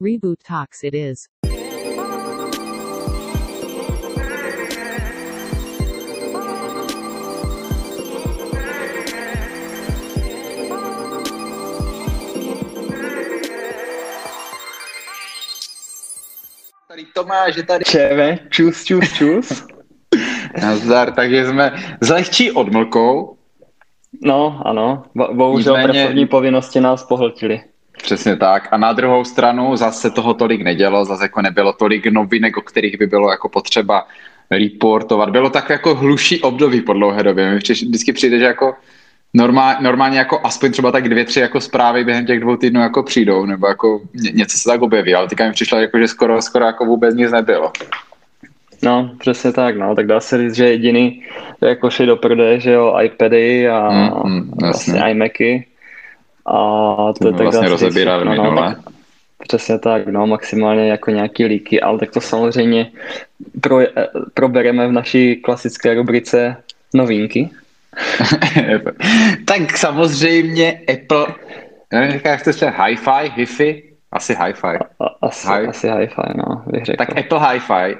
Reboot Talks it is. Tady Tomáš je tady. Čeve, čus, čus, čus. Nazdar, takže jsme s lehčí odmlkou. No, ano, Bo- bohužel Nicméně- pracovní povinnosti nás pohltily. Přesně tak. A na druhou stranu zase toho tolik nedělo, zase jako nebylo tolik novinek, o kterých by bylo jako potřeba reportovat. Bylo tak jako hluší období po dlouhé době. Mi vždycky přijde, že jako normál, normálně jako aspoň třeba tak dvě, tři jako zprávy během těch dvou týdnů jako přijdou, nebo jako ně, něco se tak objeví, ale teďka mi přišlo, jako, že skoro, skoro jako vůbec nic nebylo. No, přesně tak, no, tak dá se říct, že jediný jako šli do prodeje, že jo, iPady a Mm, mm, vlastně iMacy. A To to jsme tak vlastně se všechno, no, minule. tak, přesně tak, no, maximálně jako nějaký líky, ale tak to samozřejmě pro, eh, probereme v naší klasické rubrice novinky. tak samozřejmě Apple, nevím, jak to je, Hi-Fi, Hi-Fi? Asi Hi-Fi. Asi, Hi- asi hi-fi, no, bych řekl. Tak Apple Hi-Fi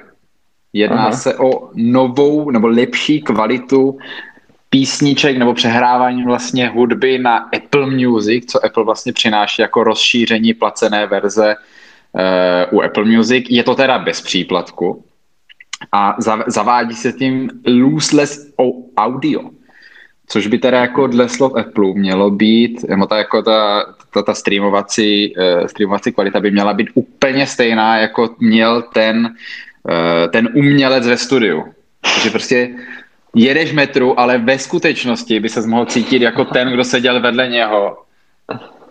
jedná Aha. se o novou nebo lepší kvalitu písniček nebo přehrávání vlastně hudby na Apple Music, co Apple vlastně přináší jako rozšíření placené verze uh, u Apple Music. Je to teda bez příplatku a zav- zavádí se tím lossless au- audio, což by teda jako dle slov Apple mělo být, nebo ta, jako ta, ta, ta streamovací, uh, streamovací kvalita by měla být úplně stejná, jako měl ten, uh, ten umělec ve studiu. Takže prostě jedeš metru, ale ve skutečnosti by se mohl cítit jako ten, kdo seděl vedle něho,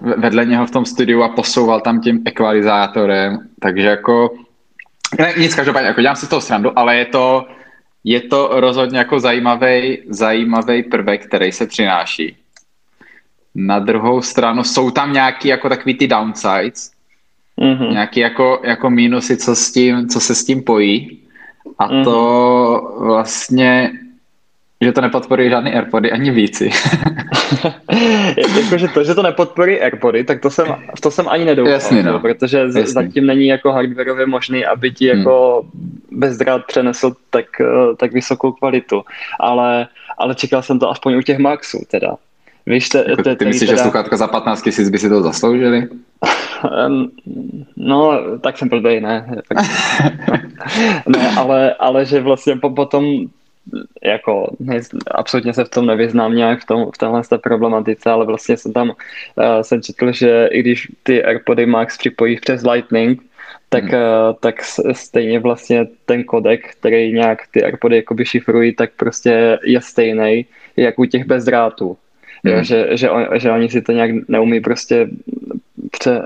ve- vedle něho v tom studiu a posouval tam tím ekvalizátorem, takže jako ne, nic každopádně, jako dělám si z toho srandu, ale je to, je to rozhodně jako zajímavý, zajímavý prvek, který se přináší. Na druhou stranu jsou tam nějaký jako takový ty downsides, Mhm. nějaký jako, jako mínusy, co, s tím, co se s tím pojí. A to vlastně, že to nepodporuje žádný Airpody ani víci. Jakože to, že to nepodporí AirPody, tak to jsem, to jsem ani nedoufal, Jasně, no. protože z, Jasně. zatím není jako hardwareově možný, aby ti jako bezdrát přenesl tak, eh, tak vysokou kvalitu. Ale, ale čekal jsem to aspoň u těch Maxů teda. Víš, te, Jako, te, ty myslíš, že sluchátka za 15 tisíc by si to zasloužili? No, tak jsem blbej, ne. Tak, ne, ale, ale že vlastně po, potom jako ne, absolutně se v tom nevyznám nějak v, tom, v téhle té problematice, ale vlastně jsem tam uh, jsem četl, že i když ty AirPody Max připojíš přes Lightning, tak, Hmm. uh, tak stejně vlastně ten kodek, který nějak ty AirPody jakoby šifrují, tak prostě je stejný jak u těch bezdrátů. Jo, Hmm. že, že, on, že oni si to nějak neumí prostě pře,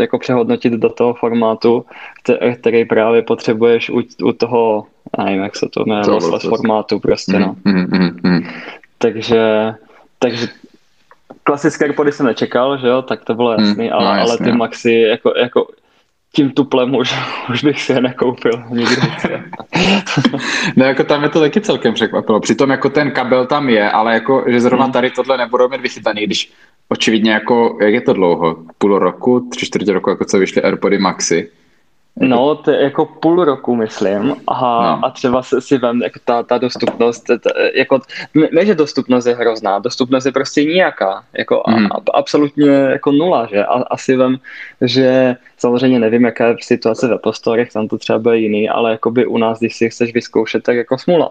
jako přehodnotit do toho formátu, kte- který právě potřebuješ u, u toho, já nevím, jak se to jmenuje, formátu prostě, no. Mm, mm, mm, mm. Takže, takže klasické AirPody jsem nečekal, že jo, tak to bylo Hmm, jasný, no, ale, ale jasně, ty no. Maxi jako, jako tím tuplem už, už bych si je nekoupil nikdy. No jako tam je to taky celkem překvapilo. Přitom jako ten kabel tam je, ale jako, že zrovna Hmm. tady tohle nebudou mít vychytaný, když očividně jako, jak je to dlouho? Půl roku, tři čtvrtě roku, jako co vyšly AirPody Maxi. No, to je jako půl roku, myslím. A, No. a třeba si, si vem, jako ta, ta dostupnost, ta, jako, ne, že dostupnost je hrozná, dostupnost je prostě nijaká. Jako Mhm. a, a, absolutně jako nula, že? A, asi vem, že samozřejmě nevím, jaká je situace ve postorech, tam to třeba bude jiný, ale jakoby u nás, když si chceš vyzkoušet, tak jako smula.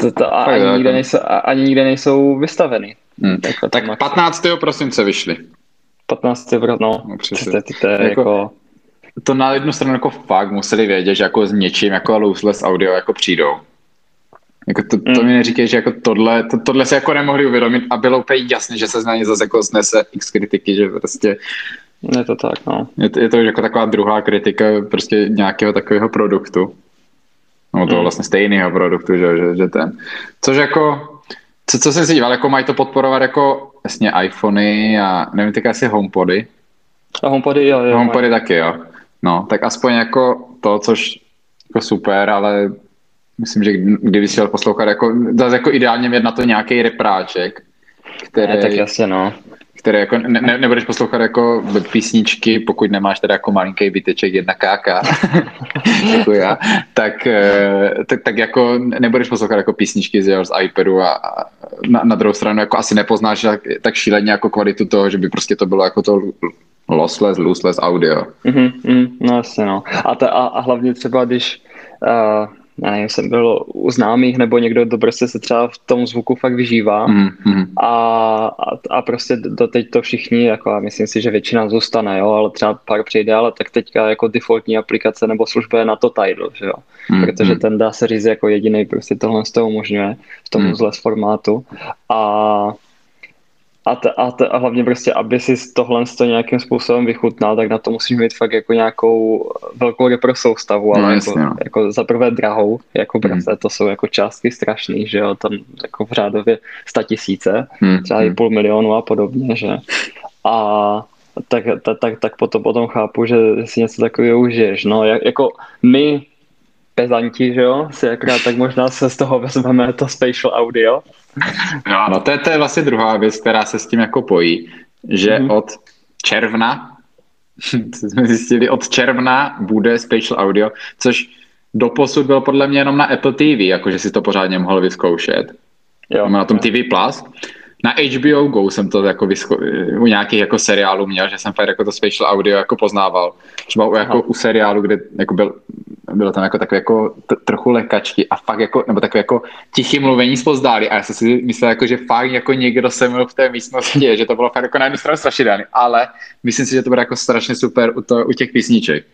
To, to, a ani, nikde jako- nejsou, a, ani nikde nejsou vystaveny. Hmm. Jako Tak ty Maxi. 15. prosince vyšly. 15. no, No, to, přesně. to, to, to je Jako- jako, To na jednu stranu jako fakt museli vědět, že jako s něčím jako lossless audio jako přijdou. Jako to, to Mm. mi neříkej, že jako tohle, to, tohle se jako nemohli uvědomit a bylo úplně jasné, že se na ně zase jako snese x kritiky, že prostě je to tak, no. je to, je to jako taková druhá kritika prostě nějakého takového produktu. No toho Mm. vlastně stejného produktu, že, že, že ten. Což jako, co, co jsem si díval, jako mají to podporovat jako jasně iPhony a nevím, teďka asi HomePody. A HomePody, jo, jo. HomePody taky, jo. No, tak aspoň jako to, což jako super, ale myslím, že kdyby si chtěl poslouchat, jako, zase jako ideálně mít na to nějaký repráček, který, Ne, tak jasně, no. Které jako ne, ne, nebudeš poslouchat jako písničky, pokud nemáš teda jako malinký byteček jedna KK, jako já, tak, eh, tak, tak jako nebudeš poslouchat jako písničky z, z iPadu a, a na, na druhou stranu jako asi nepoznáš tak, tak šíleně jako kvalitu toho, že by prostě to bylo jako to lossless, lossless audio. Mm-hmm, no jasně no. A, ta, a, a hlavně třeba když uh, nevím, jsem byl u známých, nebo někdo, kdo prostě se třeba v tom zvuku fakt vyžívá mm-hmm. a, a, a prostě doteď to všichni, jako a myslím si, že většina zůstane, jo, ale třeba pár přijde, ale tak teďka jako defaultní aplikace nebo služba je na to Tidal, že jo, mm-hmm. protože ten dá se říct jako jediný prostě tohle z toho umožňuje v tom mm-hmm. formátu a a, t, a, t, a hlavně prostě, aby si tohle to nějakým způsobem vychutnal, tak na to musíš mít fakt jako nějakou velkou repro soustavu, ale no, jako, no. jako za prvé drahou, jako mm. to jsou jako částky strašný, že jo, tam jako v řádově sta tisíce, mm. třeba i hmm. půl milionu a podobně, že a tak, tak, tak, tak potom, potom chápu, že si něco takového užiješ, no, jako my pezanti, že jo, si akorát tak možná se z toho vezmeme to spatial audio, No, no to, je, to je vlastně druhá věc, která se s tím jako pojí, že mm. od června, jsme zjistili, od června bude spatial audio, což doposud byl podle mě jenom na Apple TV, jakože si to pořádně mohl vyzkoušet. Jo, na tom TV Plus. Na HBO Go jsem to jako vysko- u nějakých jako seriálů měl, že jsem fakt jako to spatial audio jako poznával. Třeba u, jako u seriálu, kde jako byl, bylo tam jako takové jako t- trochu lekačky a fakt jako, nebo takové jako tichý mluvení spozdáli a já jsem si myslel jako, že fakt jako někdo se mluvil v té místnosti, že to bylo fakt jako na jednu stranu strašidelný, ale myslím si, že to bude jako strašně super u, to, u těch písniček.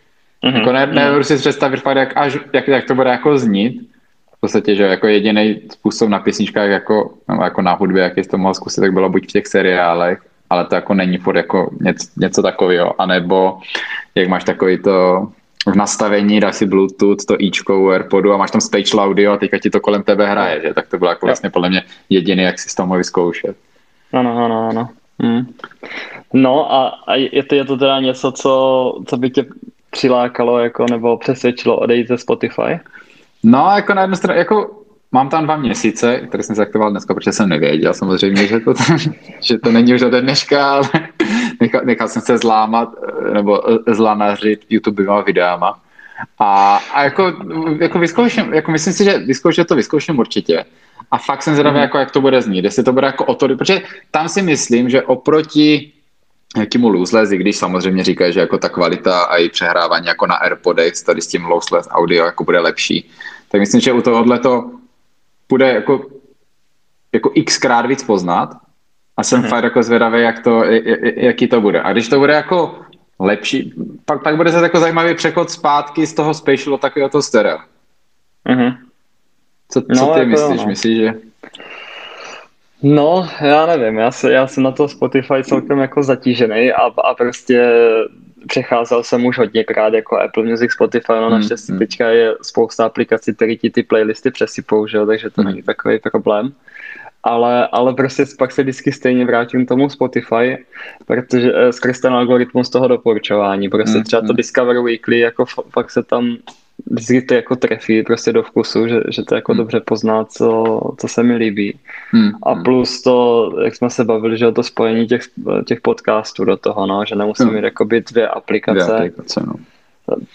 Mm-hmm. Jako ne, nebudu si představit fakt, jak, až, jak, jak to bude jako znít, v podstatě, že jako jediný způsob na písničkách jako, nebo jako na hudbě, jak jsi to mohl zkusit, tak bylo buď v těch seriálech, ale to jako není furt jako něco, něco takového, anebo jak máš takový to v nastavení, dáš si Bluetooth, to ičko u Airpodu a máš tam spatial audio a teďka ti to kolem tebe hraje, že? Tak to bylo jako vlastně podle mě jediný, jak si z toho mohl vyzkoušet. Ano, ano, ano. Hmm. No a, a je, to, je to teda něco, co, co by tě přilákalo jako, nebo přesvědčilo odejít ze Spotify? No, jako na jednu stranu, jako mám tam dva měsíce, které jsem zaktivoval dneska, protože jsem nevěděl samozřejmě, že to, že to není už ode dneška, ale nechal, nechal jsem se zlámat nebo zlanařit YouTubeovými videama. A, a jako, jako vyzkouším, jako myslím si, že vyzkoušet to vyzkouším určitě. A fakt jsem zvědavý, mm. jako, jak to bude znít, jestli to bude jako o to, protože tam si myslím, že oproti jakýmu lossless, i když samozřejmě říkají, že jako ta kvalita a i přehrávání jako na AirPodech tady s tím lossless audio jako bude lepší, tak myslím, že u tohohle to bude jako, jako xkrát víc poznat a jsem mm-hmm. fakt jako zvědavý, jak to, jaký to bude. A když to bude jako lepší, pak, pak bude se jako zajímavý přechod zpátky z toho spatial do takového stereo. Mm-hmm. Co, co no, ty jako myslíš? No. Myslíš, že... No, já nevím, já, se, já jsem na to Spotify celkem jako zatížený a, a prostě přecházel jsem už hodněkrát jako Apple Music, Spotify, no hmm, naštěstí hmm. teďka je spousta aplikací, které ti ty playlisty přesypou, že jo, takže to hmm. není takový problém. Ale, ale prostě pak se vždycky stejně vrátím k tomu Spotify, protože eh, skrz ten algoritmus toho doporučování, prostě třeba to. Discover Weekly, jako fakt se tam vždycky to jako trefí prostě do vkusu, že, že to jako hmm. dobře pozná, co, co se mi líbí. Hmm. A plus to, jak jsme se bavili, že to spojení těch, těch podcastů do toho, no, že nemusím hmm. mít jakoby dvě aplikace. Dvě aplikace no.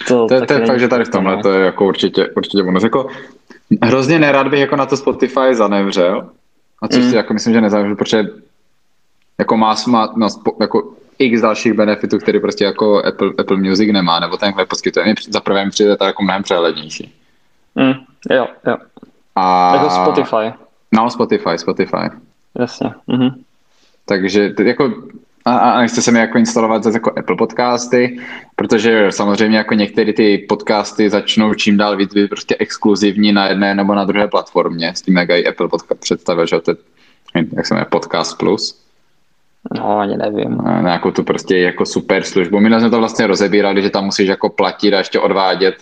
To, to, to je fakt, že tady v tomhle no. to je jako určitě, určitě bonus. Jako, hrozně nerad bych jako na to Spotify zanevřel, a což hmm. si jako myslím, že nezavřel, protože jako má, má, má jako x dalších benefitů, které prostě jako Apple, Apple Music nemá, nebo ten poskytuje. Mě za prvé mi přijde to jako mnohem přehlednější. Mm, jo, jo. A... Jako Spotify. No, Spotify, Spotify. Jasně. Mm-hmm. Takže jako a, a nechce se mi jako instalovat zase jako Apple podcasty, protože samozřejmě jako některé ty podcasty začnou čím dál víc být prostě exkluzivní na jedné nebo na druhé platformě, s tím jak i Apple podcast představil, že to je, jak se jmenuje, Podcast Plus. No, ani nevím. Nějakou tu prostě jako super službu. My jsme to vlastně rozebírali, že tam musíš jako platit a ještě odvádět,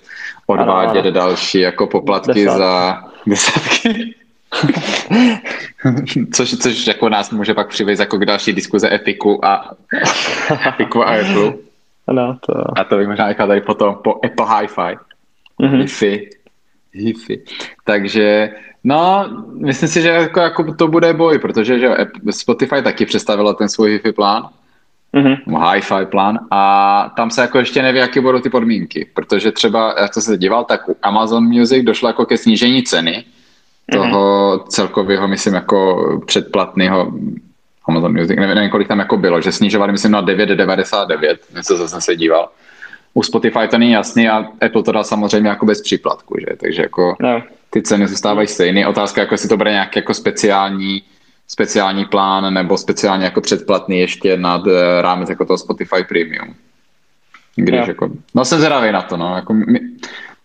odvádět ano, ano. další jako poplatky Desátky. za desátky. což, což jako nás může pak přivést jako k další diskuze Epiku a Epiku a Apple. No, to... A to bych možná tady potom po Apple Hi-Fi. Mm-hmm. Hifi. Takže, no, myslím si, že jako, jako to bude boj, protože že Spotify taky představila ten svůj Hifi plán, mm-hmm. hi-fi plán a tam se jako ještě neví, jaké budou ty podmínky, protože třeba, jak jsem se díval, tak u Amazon Music došlo jako ke snížení ceny toho mm-hmm. celkového, myslím, jako předplatného Amazon Music, nevím, nevím, kolik tam jako bylo, že snižovali, myslím, na 9,99, něco jsem se díval. U Spotify to není jasný a Apple to dá samozřejmě jako bez příplatku, že? Takže jako no. ty ceny zůstávají stejné. Otázka, jako jestli to bude nějaký jako speciální speciální plán nebo speciálně jako předplatný ještě nad eh, rámec jako toho Spotify Premium. Když no. jako, no jsem zvědavý na to, no. Jako, my,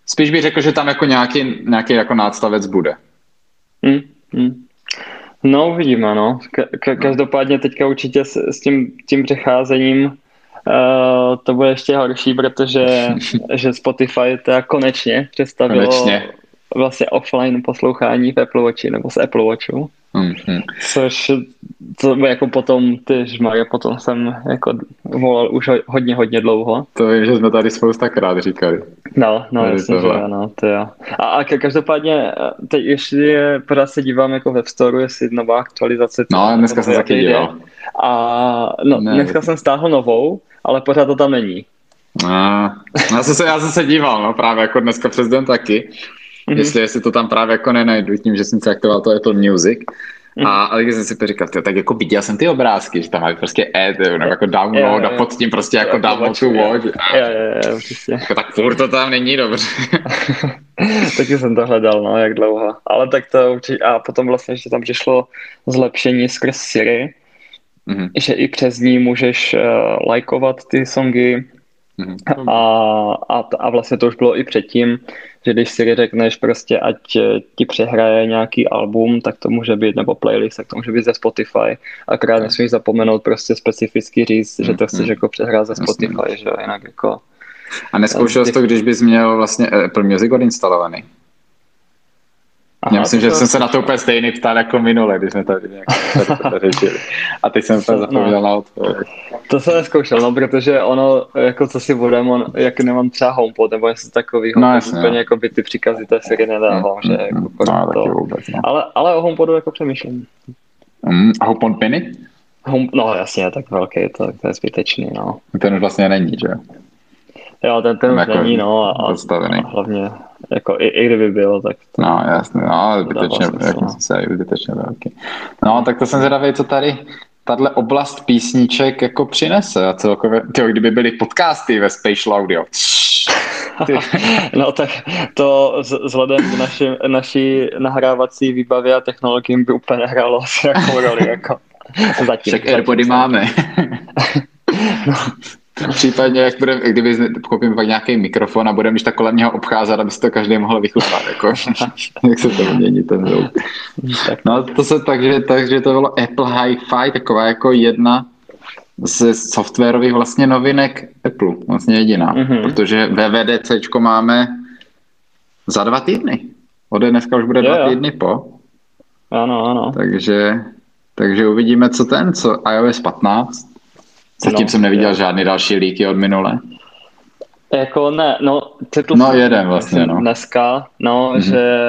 spíš bych řekl, že tam jako nějaký, nějaký jako nástavec bude. Mm, mm. No, uvidíme, no. Ka- každopádně teďka určitě s, s tím, tím přecházením uh, to bude ještě horší, protože že Spotify to konečně představilo konečně. vlastně offline poslouchání v Apple Watchi nebo z Apple Watchu. Mm-hmm. Což to jako potom, ty žmaje, potom jsem jako volal už hodně, hodně dlouho. To je, že jsme tady spoustakrát říkali. No, no tady jasně, tohle. že ano, to jo. A, a každopádně, teď ještě pořád se dívám jako web store, jestli nová aktualizace. No, dneska jsem taky díval. A no, ne, dneska jsem stáhl novou, ale pořád to tam není. A, já, jsem se, já jsem se díval, no, právě jako dneska přes den taky mm-hmm. jestli, jestli to tam právě jako nenajdu tím, že jsem si aktivoval to Apple Music. Mm-hmm. A ale když jsem si říkal, tak jako viděl jsem ty obrázky, že tam mají prostě e, nebo jako download a pod tím prostě jako download to watch. Jo, jo, jo, jako, tak furt to tam není dobře. Taky jsem to hledal, no, jak dlouho. Ale tak to určitě, a potom vlastně, že tam přišlo zlepšení skrz Siri, mm-hmm. že i přes ní můžeš uh, lajkovat ty songy, Mm-hmm. A, a, a vlastně to už bylo i předtím, že když si řekneš prostě, ať eh, ti přehraje nějaký album, tak to může být, nebo playlist, tak to může být ze Spotify. Akorát nesmíš zapomenout prostě specificky říct, že to chceš mm-hmm. jako přehrát ze Spotify, že jinak jako... A neskoušel jsi to, když bys měl vlastně Apple Music odinstalovaný? Aha, Já myslím, že jsem se na to úplně stejný ptal jako minule, když jsme tady nějak řešili. A teď jsem úplně zapomněl na odpověď. To jsem neskoušel, no, protože ono, jako co si budem, on, jak nemám třeba HomePod nebo něco takového, no, jasně, úplně jako by ty příkazy té Siri nedával, mm, že mm, jako no, to... Vůbec, no. ale, ale o HomePodu jako přemýšlím. Mm, a HomePod Mini? Home, no jasně, tak velký, to, to je zbytečný, no. Ten už vlastně není, že? Jo, ten, ten už jako není, no, a, a hlavně jako i, i kdyby bylo, tak... To, no, jasně, no, ale zbytečně, jako se zbytečně velký. No, tak to jsem zvědavý, co tady tahle oblast písniček jako přinese a celkově, tyjo, kdyby byly podcasty ve Spatial Audio. no tak to vzhledem k naši, naší nahrávací výbavě a technologiím by úplně hrálo asi jako roli. Jako. Zatím. Však Airpody máme. no. Případně, jak bude, kdyby koupím pak nějaký mikrofon a budeme když tak kolem něho obcházet, aby si to každý mohl vychutnat, jako, jak se to mění ten zvuk. No to se takže, takže to bylo Apple Hi-Fi, taková jako jedna z softwarových vlastně novinek Apple, vlastně jediná, mm-hmm. protože VVDC máme za dva týdny. Ode dneska už bude jo, dva jo. týdny po. Ano, ano. Takže, takže uvidíme, co ten, co iOS 15 Zatím no, jsem neviděl je. žádný další líky od minule. Jako ne, no, četl no, jsem jeden vlastně, no. dneska, no, mm-hmm. že,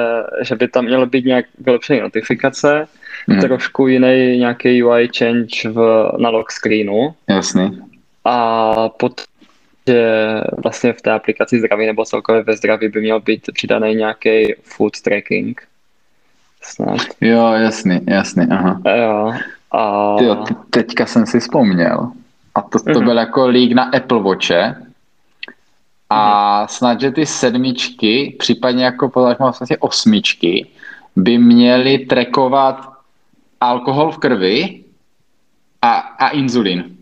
že by tam mělo být nějak vylepšené notifikace, mm-hmm. trošku jiný nějaký UI change v, na lock screenu. Jasný. A pod že vlastně v té aplikaci zdraví nebo celkově ve zdraví by měl být přidaný nějaký food tracking. Snad. Jo, jasný, jasný, aha. Jo, a... Jo, teďka jsem si vzpomněl. A to, to mhm. byl jako lík na Apple Watche. A mm. snad, že ty sedmičky, případně jako potažmo vlastně osmičky, by měly trekovat alkohol v krvi a, a inzulin.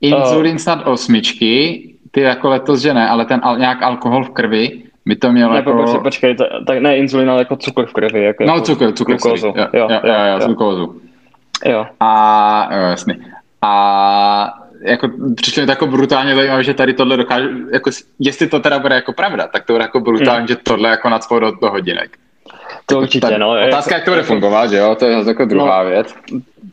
Inzulin uh. snad osmičky, ty jako letos, že ne, ale ten al, nějak alkohol v krvi by to mělo ne, jako... Počkej, počkej to, tak ne inzulin, ale jako cukr v krvi. Jako, no cukr, cukr, glukózu. Jo, jo, jo, jo, jo. Jo. A jo, jasný. A jako přišlo mi to jako brutálně zajímavé, že tady tohle dokáže, jako, jestli to teda bude jako pravda, tak to bude jako brutálně, mm. že tohle jako nadspou do, do hodinek. To jako určitě, no. Otázka, jak to bude fungovat, že jo, to je jako druhá no, věc.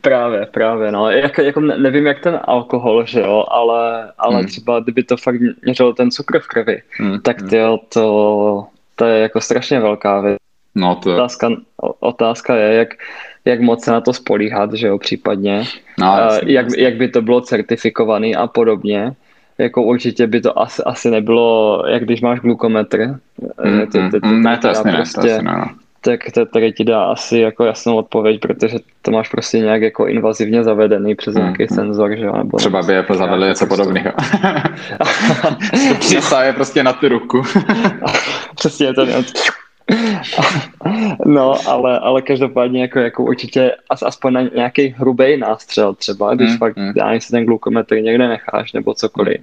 Právě, právě, no. Jak, jako nevím, jak ten alkohol, že jo, ale, ale hmm. třeba kdyby to fakt měřilo ten cukr v krvi, hmm. tak hmm. tyjo, to, to je jako strašně velká věc. No to... Otázka, otázka je, jak, jak moc se na to spolíhat, že jo, případně. No, jasný, jak, jak by to bylo certifikovaný a podobně. Jako určitě by to asi, asi nebylo, jak když máš glukometr. Mm, to, to, to, mm, ne, to jasně prostě, ne, to jasně ne. No. Tak to tady ti dá asi jako jasnou odpověď, protože to máš prostě nějak jako invazivně zavedený přes mm, nějaký mm. senzor, že jo? Nebo Třeba by Apple zavedli něco prostě. podobného. Přistaje prostě na tu ruku. Přesně to. No, ale, ale každopádně jako, jako určitě as, aspoň na nějaký hrubý nástřel třeba, když mm, fakt mm. já si ten glukometr někde necháš nebo cokoliv,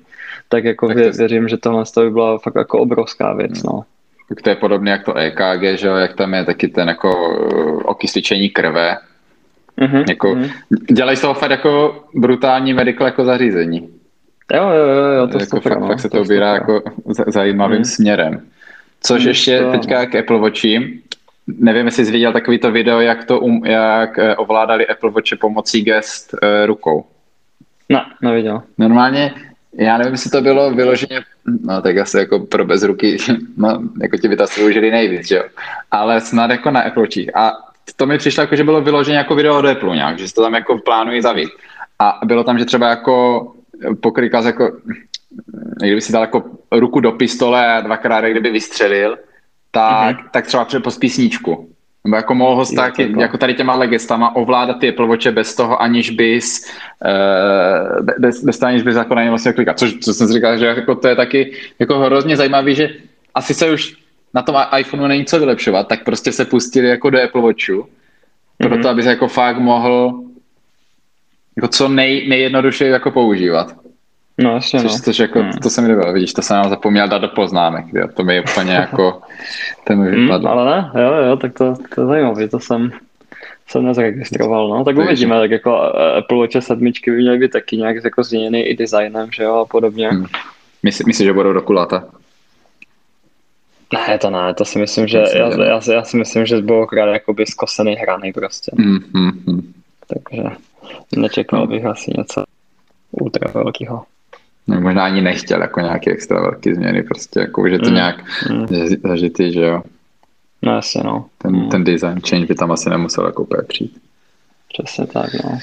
tak jako tak vě, to... věřím, že tohle by byla fakt jako obrovská věc, no. Tak to je podobné jak to EKG, že jo, jak tam je taky ten jako uh, okysličení krve. Mm-hmm, jako, mm-hmm. Dělají z toho fakt jako brutální medical jako zařízení. Jo, jo, jo, jo to jako super, fakt, no, fakt se to, to ubírá jako zajímavým mm. směrem. Což ještě to... teďka k Apple Watchi. Nevím, jestli jsi viděl takovýto video, jak to um, jak eh, ovládali Apple Watche pomocí gest uh, rukou. Ne, neviděl. Normálně, já nevím, jestli to bylo vyloženě, no tak asi jako pro bez ruky, no jako ti by to asi využili nejvíc, že jo. Ale snad jako na Apple Watchi. A to mi přišlo jako, že bylo vyloženě jako video od Apple nějak, že se to tam jako plánují zavít. A bylo tam, že třeba jako pokrykaz jako kdyby si dal jako ruku do pistole a dvakrát kdyby vystřelil, tak, mm-hmm. tak třeba přepos písničku. Nebo jako mohl ho tak, jako tady těma legestama ovládat ty Apple Watche bez toho, aniž bys uh, bez, bez toho, aniž bys jako na ně vlastně klikat. Což, co jsem si říkal, že jako to je taky jako hrozně zajímavý, že asi se už na tom iPhoneu není co vylepšovat, tak prostě se pustili jako do Apple Watchu, mm-hmm. proto aby se jako fakt mohl jako co nej, nejjednodušeji jako používat. No, jasně, což, no. což jako, hmm. to se mi líbilo, vidíš, to jsem nám zapomněl dát do poznámek, jo. to mi je úplně jako, to mi vypadlo. Hmm, ale ne, jo, jo, tak to, to je zajímavé, to jsem, jsem nezaregistroval, no, tak uvidíme, tak jako eh, Apple Watch sedmičky by měly být taky nějak jako změněný i designem, že jo, a podobně. Hmm. Myslíš, myslí, že budou do kulata? Ne, to ne, to si myslím, že, myslím, já, já, já, si myslím, že budou krát jakoby zkosený hraný prostě. Hmm, hmm, hmm. Takže nečekal bych asi něco ultra velkého. No, možná ani nechtěl jako nějaké extra velké změny, prostě jako už je to mm. nějak mm. zažitý, že jo. No jasně, no. Ten, mm. ten design change by tam asi nemusel jako úplně přijít. Přesně tak, no.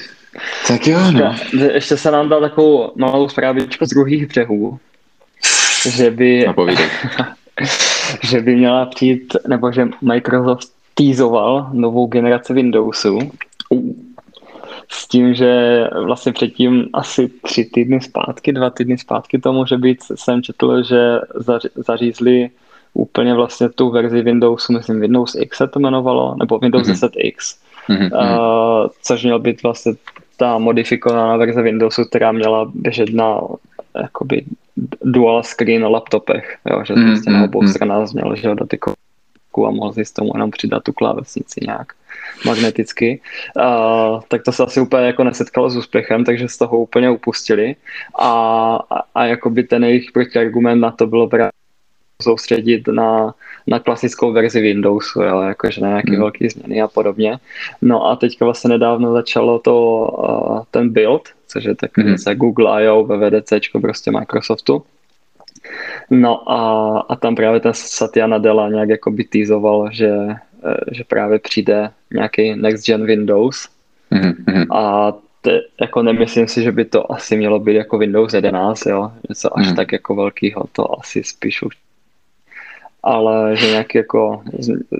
Tak jo, no. Ještě, ještě se nám dal takovou malou zprávičku z druhých břehů, že by, no, že by měla přijít, nebo že Microsoft teasoval novou generaci Windowsu. Uh s tím, že vlastně předtím asi tři týdny zpátky, dva týdny zpátky to může být, jsem četl, že zařízli úplně vlastně tu verzi Windowsu, myslím Windows X se to jmenovalo, nebo Windows mm-hmm. 10X, mm-hmm. uh, což měl být vlastně ta modifikovaná verze Windowsu, která měla běžet na jakoby dual screen na laptopech, jo, že mm-hmm. vlastně na obou mhm. stranách měl že dotykovou a mohl si s tomu jenom přidat tu klávesnici nějak magneticky, a, tak to se asi úplně jako nesetkalo s úspěchem, takže z toho úplně upustili a, a, a jakoby ten jejich protiargument na to bylo právě soustředit na, na klasickou verzi Windowsu, ale jakože na nějaké hmm. velké změny a podobně. No a teďka vlastně nedávno začalo to uh, ten build, což je takový hmm. Google I.O. VVDC, prostě Microsoftu. No a, a tam právě ten Satya Nadella nějak jako by týzoval, že že právě přijde nějaký next gen Windows mm-hmm. a te, jako nemyslím si, že by to asi mělo být jako Windows 11, jo, něco až mm. tak jako velkýho, to asi spíš už ale že nějaký jako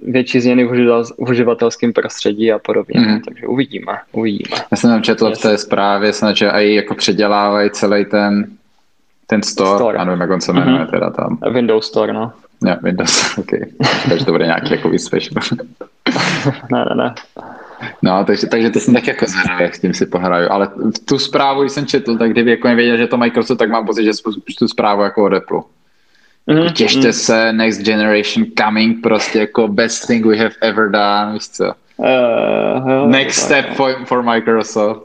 větší změny v uživatelském prostředí a podobně, mm. takže uvidíme, uvidíme. Já jsem tam četl v té zprávě, snad, že i jako předělávají celý ten ten store, store. nevím, jak on se jmenuje mm-hmm. teda tam. Windows Store, no. Ja, Windows, OK. Takže to bude nějaký jako special. ne, ne, ne. No, takže, takže to jsem tak jako zvědavý, jak s tím si pohraju. Ale tu zprávu, když jsem četl, tak kdyby jako nevěděl, že to Microsoft, tak mám pocit, že tu zprávu jako od Apple. Mm-hmm. Těšte mm. se, next generation coming, prostě jako best thing we have ever done, víš co. Uh, next step for, for Microsoft.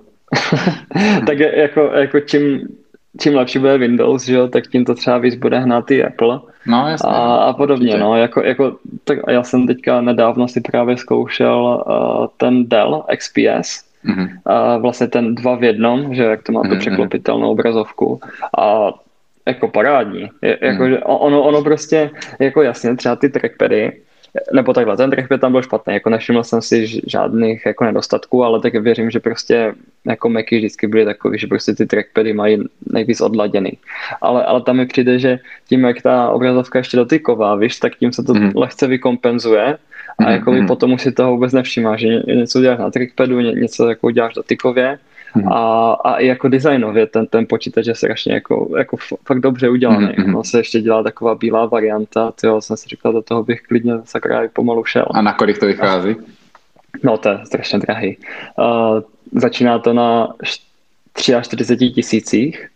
tak jako, jako čím, čím lepší bude Windows, že jo, tak tím to třeba víc bude hnát i Apple. No, jasně. A, a podobně, no, jako, jako, tak já jsem teďka nedávno si právě zkoušel uh, ten Dell XPS, mm-hmm. uh, vlastně ten dva v jednom, že jak to má mm-hmm. tu překlopitelnou obrazovku a jako parádní. Je, jako, hmm. ono, ono prostě, jako jasně, třeba ty trackpady, nebo takhle, ten trackpad tam byl špatný, jako nevšiml jsem si žádných jako nedostatků, ale tak věřím, že prostě jako Macy vždycky byly takový, že prostě ty trackpady mají nejvíc odladěný. Ale, ale tam mi přijde, že tím, jak ta obrazovka ještě dotyková, víš, tak tím se to mm. lehce vykompenzuje a mm, jako mm. potom už si toho vůbec nevšímá, že něco děláš na trackpadu, něco jako děláš dotykově Hmm. A, a i jako designově ten, ten počítač je strašně jako, jako fakt dobře udělaný. Hmm. No se ještě dělá taková bílá varianta, tyjo, jsem si říkal, do toho bych klidně sakra pomalu šel. A na kolik to vychází? No to je strašně drahý. Uh, začíná to na 43 tisících,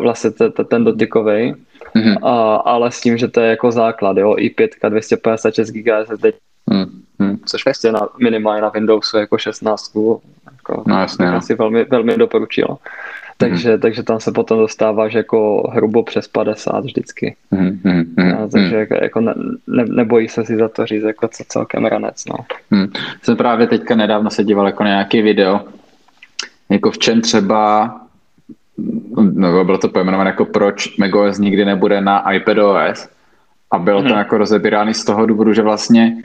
vlastně ten dotykový, mm-hmm. a, ale s tím, že to je jako základ, jo, i5 256 GB SSD, mm-hmm. což vlastně na, minimálně na Windowsu jako 16 jako, no, jasně, no. asi velmi, velmi doporučil. Takže, mm. takže tam se potom dostáváš jako hrubo přes 50 vždycky. Mm, mm, mm, a, takže mm. jako, ne, ne, nebojí se si za to říct jako co celkem ranec. No. Mm. Jsem právě teďka nedávno se díval jako na nějaký video, jako v čem třeba no, bylo to pojmenované jako proč macOS nikdy nebude na iPadOS a bylo mm. to jako rozebíráno z toho důvodu, že vlastně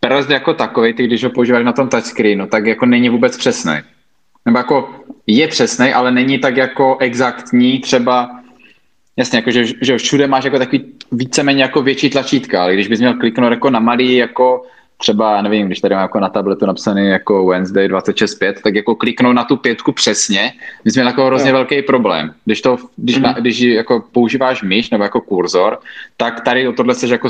prst jako takový, ty když ho používáš na tom touchscreenu, tak jako není vůbec přesný. Nebo jako je přesný, ale není tak jako exaktní třeba Jasně, jako že, že všude máš jako takový víceméně jako větší tlačítka, ale když bys měl kliknout jako na malý, jako třeba, nevím, když tady mám jako na tabletu napsaný jako Wednesday 26.5, tak jako kliknout na tu pětku přesně, bys měl jako hrozně no. velký problém. Když, to, když, mm. na, když jako používáš myš nebo jako kurzor, tak tady o tohle se jako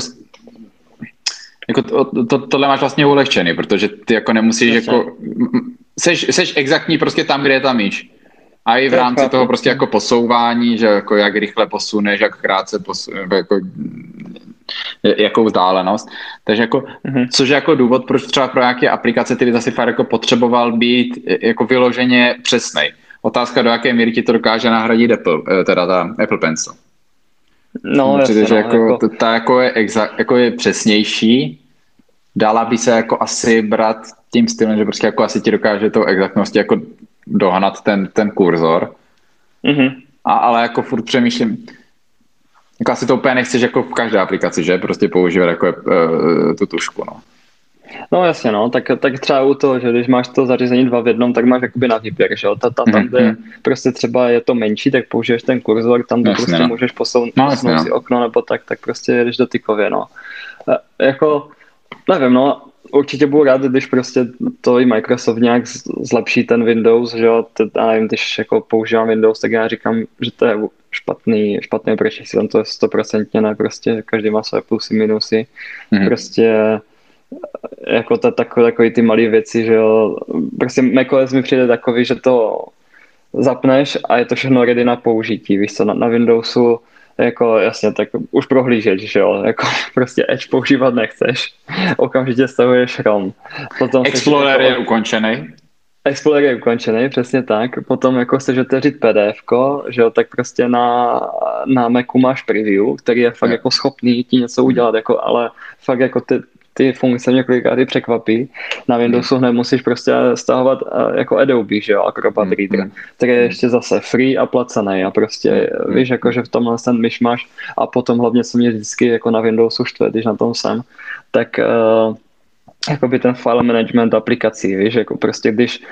jako to, to, tohle máš vlastně ulehčený, protože ty jako nemusíš Jasně. jako, seš, seš exaktní prostě tam, kde je ta míč. A i v rámci toho prostě jako posouvání, že jako jak rychle posuneš, jak krátce posuneš, jako jakou vzdálenost. Takže jako, mm-hmm. což je jako důvod, proč třeba pro nějaké aplikace ty zase fakt jako potřeboval být jako vyloženě přesný. Otázka, do jaké míry ti to dokáže nahradit Apple, eh, teda ta Apple Pencil. No, jasně, že no, jako, jako... ta jako je, exa, jako je přesnější, dala by se jako asi brát tím stylem, že prostě jako asi ti dokáže to exaktnosti jako dohnat ten, ten kurzor. Mm-hmm. A, ale jako furt přemýšlím, jako asi to úplně nechceš jako v každé aplikaci, že? Prostě používat jako uh, tu tušku, no. No jasně, no, tak, tak třeba u toho, že když máš to zařízení dva v jednom, tak máš jakoby na výběr, že jo, ta, ta, tam, kde mm-hmm. prostě třeba je to menší, tak použiješ ten kurzor, tam jasně, prostě no. můžeš posunout, no, posunout si no. okno nebo tak, tak prostě jedeš dotykově, no. E, jako, nevím, no, určitě budu rád, když prostě to i Microsoft nějak zlepší ten Windows, že jo, já nevím, když jako používám Windows, tak já říkám, že to je špatný, špatný operační systém, to je stoprocentně ne, prostě každý má své plusy, minusy, mm-hmm. prostě jako to, takové, takový ty malé věci, že jo, prostě macOS mi přijde takový, že to zapneš a je to všechno ready na použití, víš co, na, na Windowsu jako jasně, tak už prohlížeč, že jo, jako prostě Edge používat nechceš, okamžitě stavuješ ROM. Potom Explorer jako, je ukončený. Explorer je ukončený, přesně tak. Potom jako chceš otevřít PDF, že jo, tak prostě na, na Macu máš preview, který je fakt je. jako schopný ti něco udělat, jako, ale fakt jako ty, ty funkce několikrát i překvapí. Na Windowsu hned musíš prostě stahovat eh, jako Adobe, že jo, Acrobat mm, Reader, který je ještě zase free a placený a prostě mm. víš, jako že v tomhle ten myš máš a potom hlavně co mě vždycky jako na Windowsu štve, když na tom jsem, tak uh, jakoby ten file management aplikací, víš, jako prostě když,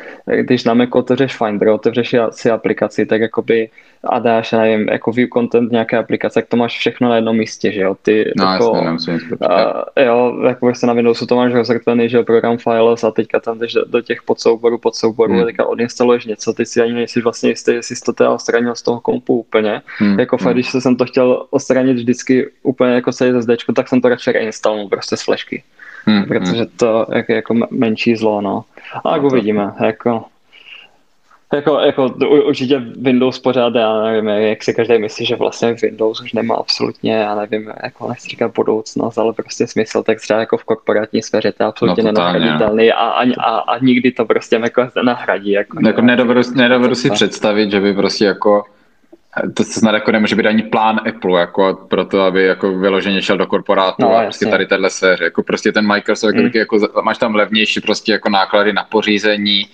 když na Macu otevřeš Finder, otevřeš si aplikaci, tak jakoby a dáš, nevím, jako view content nějaké aplikace, tak to máš všechno na jednom místě, že jo, ty no, jako, jasně, a, jo, jako vlastně na Windowsu to máš rozrkvený, že jo, program files a teďka tam jdeš do, do těch podsouborů, podsouborů hmm. a teďka odinstaluješ něco, ty si ani nejsi vlastně jistý, jestli jsi to teda odstranil z toho kompu úplně, hmm. jako fakt, hmm. když jsem to chtěl odstranit vždycky úplně jako celý SD, tak jsem to radši reinstaloval prostě z flashky hmm, protože hmm. to je jako menší zlo, no. A jak no uvidíme, jako jako, jako určitě Windows pořád, já nevím, jak si každý myslí, že vlastně Windows už nemá absolutně, já nevím, jako nechci říkat budoucnost, ale prostě smysl, tak třeba jako v korporátní sféře to je absolutně no, nenahraditelný a, a, a, a, nikdy to prostě jako nahradí. Jako, jako nedovedu, nedovedu si představit, že by prostě jako to snad jako nemůže být ani plán Apple, jako pro to, aby jako vyloženě šel do korporátu no, a prostě tady tenhle sféře. Jako prostě ten Microsoft, jako, mm. jako, máš tam levnější prostě jako náklady na pořízení,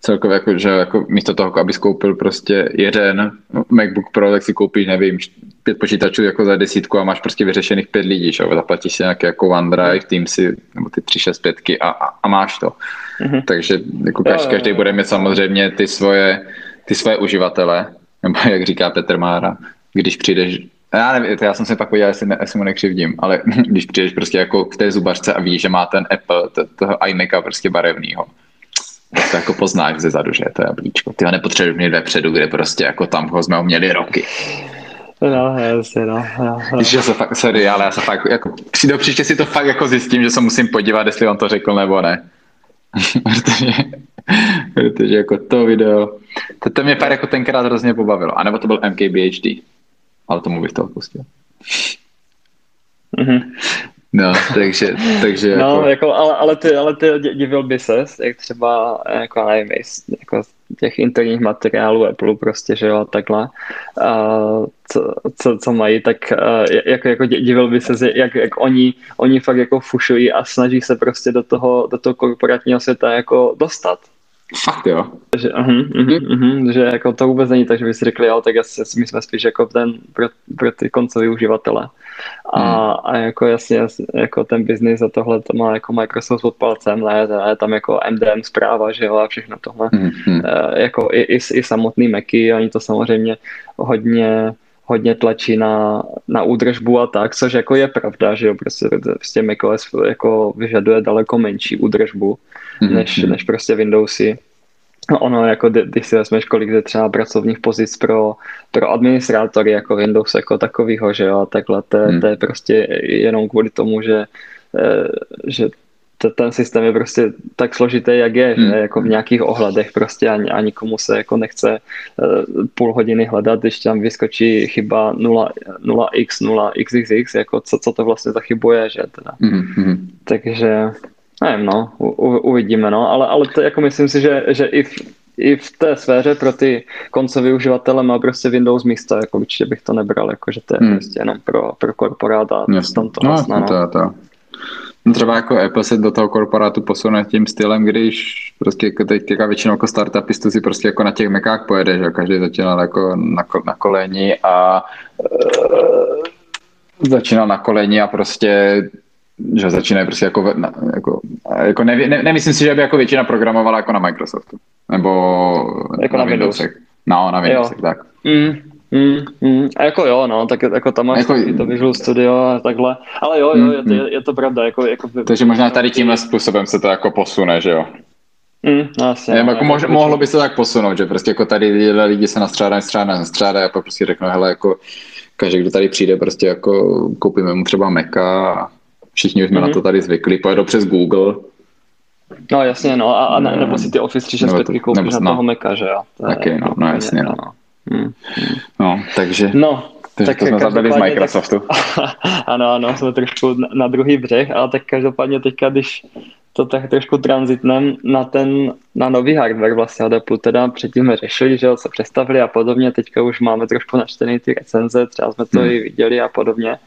celkově, jako, že jako místo toho, aby koupil prostě jeden MacBook Pro, tak si koupíš, nevím, pět počítačů jako za desítku a máš prostě vyřešených pět lidí, že? zaplatíš si nějaký jako OneDrive, Teamsy, nebo ty tři, šest pětky a, a, a máš to. Mm-hmm. Takže jako každý, každý bude mít samozřejmě ty svoje, ty svoje uživatele, nebo jak říká Petr Mára, když přijdeš já nevím, to já jsem se pak podíval, jestli, ne, jestli mu nekřivdím, ale když přijdeš prostě jako k té zubařce a víš, že má ten Apple, to, toho iMaca prostě barevnýho, tak to jako poznáš ze zadu, že je to jablíčko. Ty ho nepotřebuješ mít vepředu, kde prostě jako tam ho jsme ho měli roky. No, jasně, no. no, no. Když já se fakt, sorry, ale já se fakt, jako, do příště si to fakt jako zjistím, že se musím podívat, jestli on to řekl nebo ne. protože, protože jako to video, to, to mě pár jako tenkrát hrozně pobavilo. A nebo to byl MKBHD ale tomu bych to odpustil. Mm-hmm. No, takže, takže no, jako... jako ale, ale, ty, ale ty divil by se, jak třeba, jako nevím, jako těch interních materiálů Apple prostě, že jo, takhle, a co, co, co mají, tak jako, jako divil by se, jak, jak oni, oni fakt jako fušují a snaží se prostě do toho, do toho korporátního světa jako dostat. Fakt jo. Že, uh-huh, uh-huh, uh-huh, že jako to vůbec není tak, že by si řekli, jo, tak asi my jsme spíš jako ten pro, pro ty koncový uživatele. A, hmm. a jako jasně, jako ten biznis a tohle to má jako Microsoft pod palcem, ne, ne tam jako MDM zpráva, že jo, a všechno tohle. Hmm. E, jako i, i, i samotný Macy, oni to samozřejmě hodně hodně tlačí na, na údržbu a tak, což jako je pravda, že jo, prostě, prostě macOS jako vyžaduje daleko menší údržbu mm-hmm. než, než prostě Windowsy. Ono, jako když si vezmeš, kolik je třeba pracovních pozic pro, pro administrátory jako Windows jako takovýho, že jo, a takhle, to, mm. to je prostě jenom kvůli tomu, že, eh, že ten systém je prostě tak složitý, jak je, hmm. že jako v nějakých ohledech prostě a, a nikomu se jako nechce uh, půl hodiny hledat, když tam vyskočí chyba 0, 0x, 0xxx, jako co, co to vlastně za chybu je, že teda. Hmm. Takže nevím, no, u, uvidíme, no, ale, ale to jako myslím si, že, že i v, i v té sféře pro ty koncové uživatele má prostě Windows místo, jako určitě bych to nebral, jako že to je hmm. prostě jenom pro, pro korporát a Jasně. tam to no, vlastně, no. To, to. Třeba jako Apple se do toho korporátu posune tím stylem, když prostě jako teď teďka většinou jako startupistů si prostě jako na těch mekách pojede, že každý začínal jako na, na koleni a e, začínal na koleni a prostě že začínají prostě jako, jako, jako ne, ne, nemyslím si, že by jako většina programovala jako na Microsoftu, nebo jako na, na Windowsech. No, na Windowsech, tak. Mm, Mm, mm, a jako jo, no, tak jako tam máš jako, to Visual Studio a takhle, ale jo, jo, mm, je, to, je, je to pravda. Jako, jako, takže možná tady tímhle způsobem se to jako posune, že jo? Mm, asi, Nevím, no, jako mož, mohlo by se tak posunout, že prostě jako tady lidi se nastřádají, střádají, nastřádají a pak prostě řeknou, hele, jako každý, kdo tady přijde, prostě jako koupíme mu třeba Maca a všichni už jsme mm-hmm. na mhm. to tady zvykli, pojedou přes Google. No jasně, no, a, a ne, nebo si ty Office 365 koupíš nebo, na toho no, Maca, že jo? To taky, no, no, jasně, no. no. Hmm. No, takže... No, takže tak to jsme zabili z Microsoftu. Tak, ano, ano, jsme trošku na, na druhý břeh, ale tak každopádně teďka, když to tak trošku transitnem na ten, na nový hardware vlastně od Apple, teda předtím jsme řešili, že se představili a podobně, teďka už máme trošku načtený ty recenze, třeba jsme to hmm. i viděli a podobně.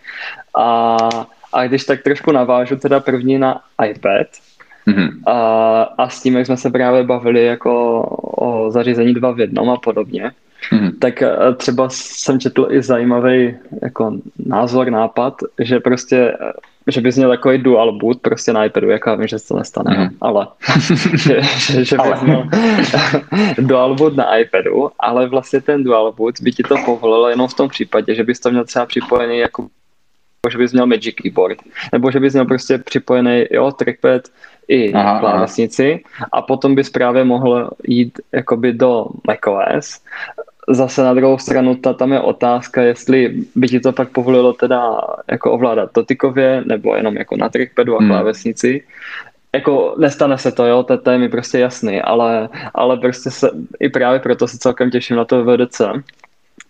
A, a když tak trošku navážu teda první na iPad, Mm-hmm. A, a s tím, jak jsme se právě bavili jako o zařízení dva v jednom a podobně. Tak eh, třeba jsem četl i zajímavý jako názor, nápad, že prostě eh, že bys měl takový dual boot prostě na iPadu, jak já vím, že se to nestane, mm. ale že, že, že bys měl dual boot na iPadu, ale vlastně ten dual boot by ti to povolilo jenom v tom případě, že bys to měl třeba připojený jako že bys měl Magic Keyboard, nebo že bys měl prostě připojený, jo, trackpad i aha, klávesnici aha. a potom bys právě mohl jít jakoby do macOS zase na druhou stranu ta, tam je otázka, jestli by ti to pak povolilo teda jako ovládat dotykově nebo jenom jako na trackpadu a hmm. klávesnici. Jako nestane se to, jo, to, to je mi prostě jasný, ale, ale prostě se, i právě proto se celkem těším na to VDC,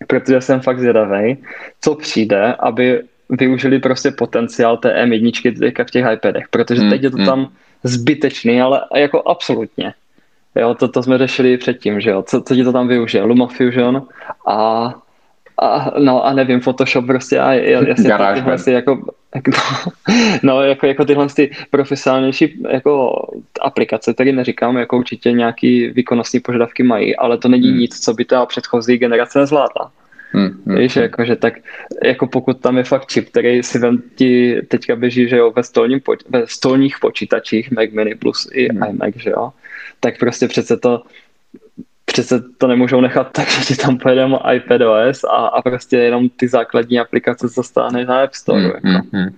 protože jsem fakt zvědavý, co přijde, aby využili prostě potenciál té M1 teďka v těch iPadech, protože hmm. teď je to hmm. tam zbytečný, ale jako absolutně. Jo, to, to jsme řešili předtím, že jo, co, co ti to tam využije, LumaFusion a, a no a nevím, Photoshop prostě a jasně tyhle si jako, no, jako, jako tyhle ty profesionálnější jako aplikace, které neříkám, jako určitě nějaký výkonnostní požadavky mají, ale to není hmm. nic, co by ta předchozí generace nezvládla. Hmm, hmm, Víš, hmm. jako, že tak, jako pokud tam je fakt čip, který si vem ti teďka běží, že jo, ve, stolním, ve stolních počítačích Mac Mini Plus i hmm. iMac, že jo, tak prostě přece to přece to nemůžou nechat tak, že ti tam pojede iPadOS a, a prostě jenom ty základní aplikace, co na App Store. Hmm, jako. hmm, hmm.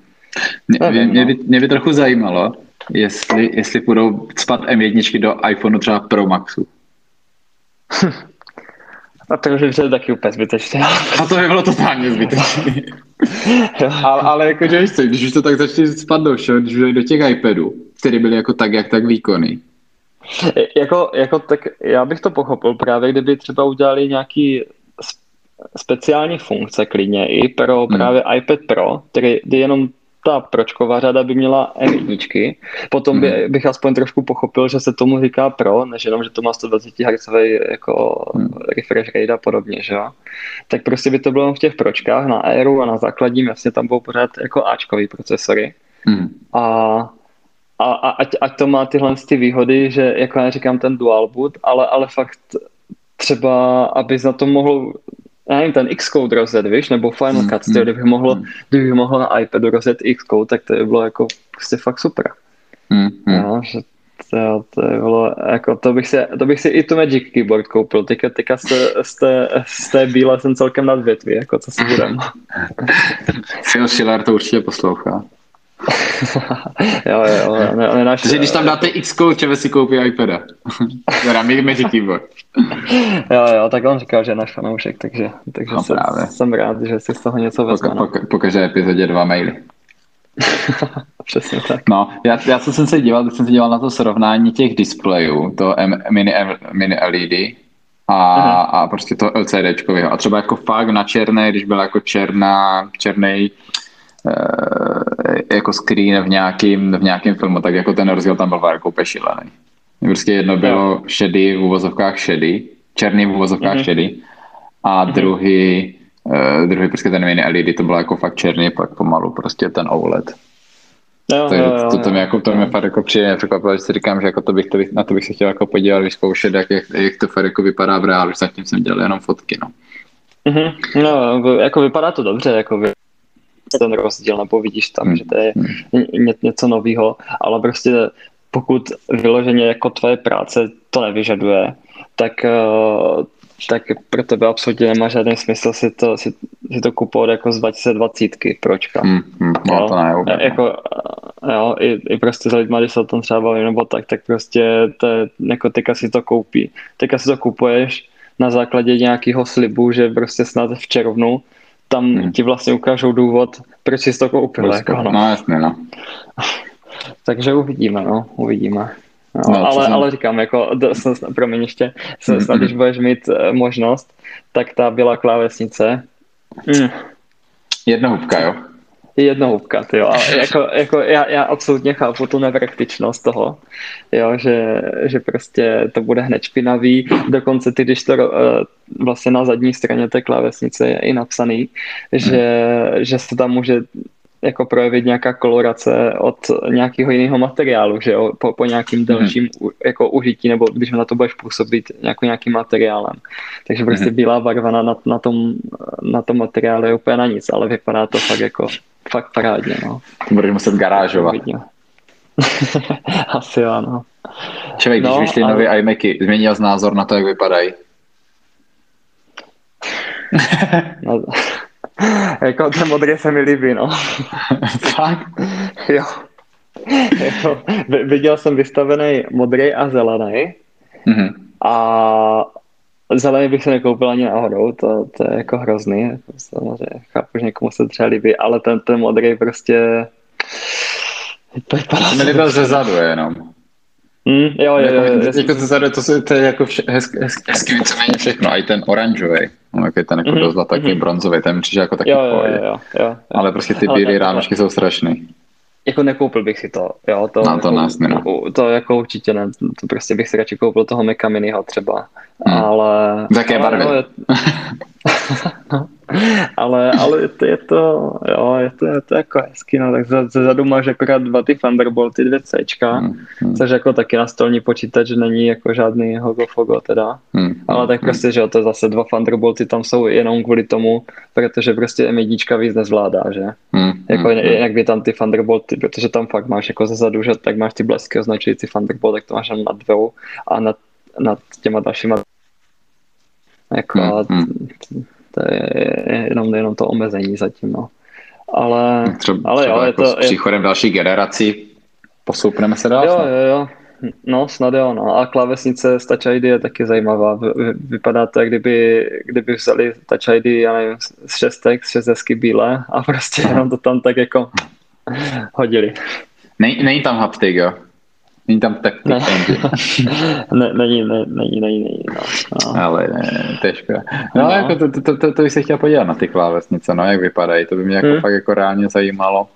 Mě, mě, mě, by, mě by trochu zajímalo, jestli, jestli budou spat M1 do iPhoneu třeba Pro Maxu. A to už je taky úplně zbytečné. A to by bylo totálně zbytečné. ale, ale jakože víš co, když už to tak začne spadnout, když už do těch iPadů, které byly jako tak, jak tak výkony, jako, jako tak já bych to pochopil právě, kdyby třeba udělali nějaký speciální funkce klidně i pro hmm. právě iPad Pro, který, kdy jenom ta pročková řada by měla M1, potom by, hmm. bych aspoň trošku pochopil, že se tomu říká Pro, než jenom, že to má 120 Hz jako hmm. refresh rate a podobně, že jo. Tak prostě by to bylo v těch pročkách na Airu a na základním, jasně tam budou pořád jako Ačkový procesory. Hmm. A a, a ať, ať to má tyhle ty výhody, že jako já říkám ten dual boot, ale, ale fakt třeba, abys na to mohl já nevím, ten Xcode rozjet, víš, nebo Final mm, Cut, mm, kdybych mohl, mm. kdybych mohl na iPadu rozjet Xcode, tak to by bylo jako prostě fakt super. Mm, mm. Jo, že to, to bylo, jako to bych, si, to bych si i tu Magic Keyboard koupil, teďka, teďka z, té, z, té, z té bílé jsem celkem nad větví, jako co si budem. Phil Schiller to určitě poslouchá. jo, jo, ne, nenáš... Takže když tam dáte X čeve si koupí iPada. teda Magic Keyboard. jo, jo, tak on říkal, že je náš fanoušek, takže, takže no, jsem, právě. jsem rád, že si z toho něco vezme. Po, po, po každé epizodě dva maily. Přesně tak. No, já, já co jsem se díval, tak jsem se díval na to srovnání těch displejů, to M, mini, mini LED a, uh-huh. a prostě to LCDčkového. A třeba jako fakt na černé, když byla jako černá, černý jako screen v nějakým, v nějakém filmu, tak jako ten rozdíl tam byl jako šílený. Prostě jedno bylo šedý v uvozovkách šedý, černý v uvozovkách mm-hmm. šedý a mm-hmm. druhý, uh, druhý prostě ten mini LED, to bylo jako fakt černý, pak pomalu prostě ten OLED. Jo, Takže jo, jo, to, to, mě jako, to mě fakt jako příjemně překvapilo, že si říkám, že jako to bych, to bych, na to bych se chtěl jako podívat, vyzkoušet, jak, jak, jak to fakt jako vypadá v reálu, zatím jsem dělal jenom fotky, no. Mm-hmm. No, jako vypadá to dobře, jako ten rozdíl, nebo vidíš tam, hmm. že to je ně, něco nového, ale prostě pokud vyloženě jako tvoje práce to nevyžaduje, tak, eh, tak pro tebe absolutně nemá žádný smysl si to, si, si to kupovat jako z 2020 pročka. Hmm, hmm, no, to ne, ne, jako, eh, jo, i, i prostě s lidmi, když se o tom třeba bavím, nebo tak, tak prostě to, jako teďka si to koupí. Teďka si to kupuješ na základě nějakého slibu, že prostě snad v červnu tam hmm. ti vlastně ukážou důvod, proč jsi to koupil. Jako, no. no jasně, no. Takže uvidíme, no, uvidíme. No, no, ale, ale říkám, jako, promiň ještě, snad, hmm. když budeš mít uh, možnost, tak ta byla klávesnice. Mm. Jednohubka, jo? Jednohubka, jo. Ale jako, jako já, já, absolutně chápu tu nepraktičnost toho, jo, že, že prostě to bude hned špinavý, dokonce ty, když to uh, vlastně na zadní straně té klávesnice je i napsaný, že, že se tam může jako projevit nějaká kolorace od nějakého jiného materiálu, že jo, po, po nějakým mhm. delším mm. jako užití, nebo když na to budeš působit jako nějakým materiálem. Takže prostě mm. bílá barva na, na, tom, na tom materiálu je úplně na nic, ale vypadá to fakt jako fakt parádně, no. Budeš muset garážovat. Asi jo, no. Člověk, když no, vyšly ale... nové iMacy, změnil z názor na to, jak vypadají? jako ten modrý se mi líbí, no. Fakt? jo. jako, viděl jsem vystavený modrý a zelený. Mm-hmm. A zelený bych se nekoupil ani náhodou, to, to je jako hrozný. Jako samozřejmě chápu, že někomu se třeba líbí, ale ten, ten modrý prostě... To mi líbil ze zadu jenom. Mm, jo, jo, jo, jo, jako, jako to, zadu, to, to je jako vše, hezky, hezky, hezky víceméně všechno, a i ten oranžový, no, jak je ten jako mm-hmm, dost taky mm-hmm. bronzový, ten přijde jako taky jo, jo, jo, jo, jo, Ale prostě ty bílé ránočky jsou strašný. Jako nekoupil bych si to, jo, to, no, to, jako, nás, no. to jako určitě ne, to prostě bych si radši koupil toho Maca Miniho třeba, hmm. ale... V jaké barvě? No, je... no, ale, ale je to, je to, jo, je to, je to jako hezky, no, tak zezadu máš akorát dva ty Thunderbolty, dvě C, hmm, hmm. což jako taky na stolní počítač není jako žádný hogo fogo teda, hmm, ale tak hmm. prostě, že jo, to zase dva Thunderbolty tam jsou jenom kvůli tomu, protože prostě M1 víc nezvládá, že? Hmm, jako hmm, jinak by tam ty Thunderbolty, protože tam fakt máš jako zezadu, že tak máš ty blesky označující Thunderbolt, tak to máš na dvou a nad, nad těma dalšíma jako, hmm, hmm to je jenom, jenom to omezení zatím, no. Ale, třeba, ale třeba jo, jako je to... S příchodem je... další generací posoupneme se dál. Jo, jo, jo. No, snad jo, no. A klávesnice s Touch ID je taky zajímavá. Vypadá to, jak kdyby, kdyby vzali Touch ID, já nevím, z šestek, z šestesky bílé a prostě jenom to tam tak jako hodili. Nej, není tam haptik, jo? Není tam tak ne. ne, není, ne, není, není, není, no, no. Ale ne, to je škoda. No, no. jako to, to, to, to, to bych se chtěl podívat na ty klávesnice, no, jak vypadají, to by mě jako hmm. fakt jako reálně zajímalo.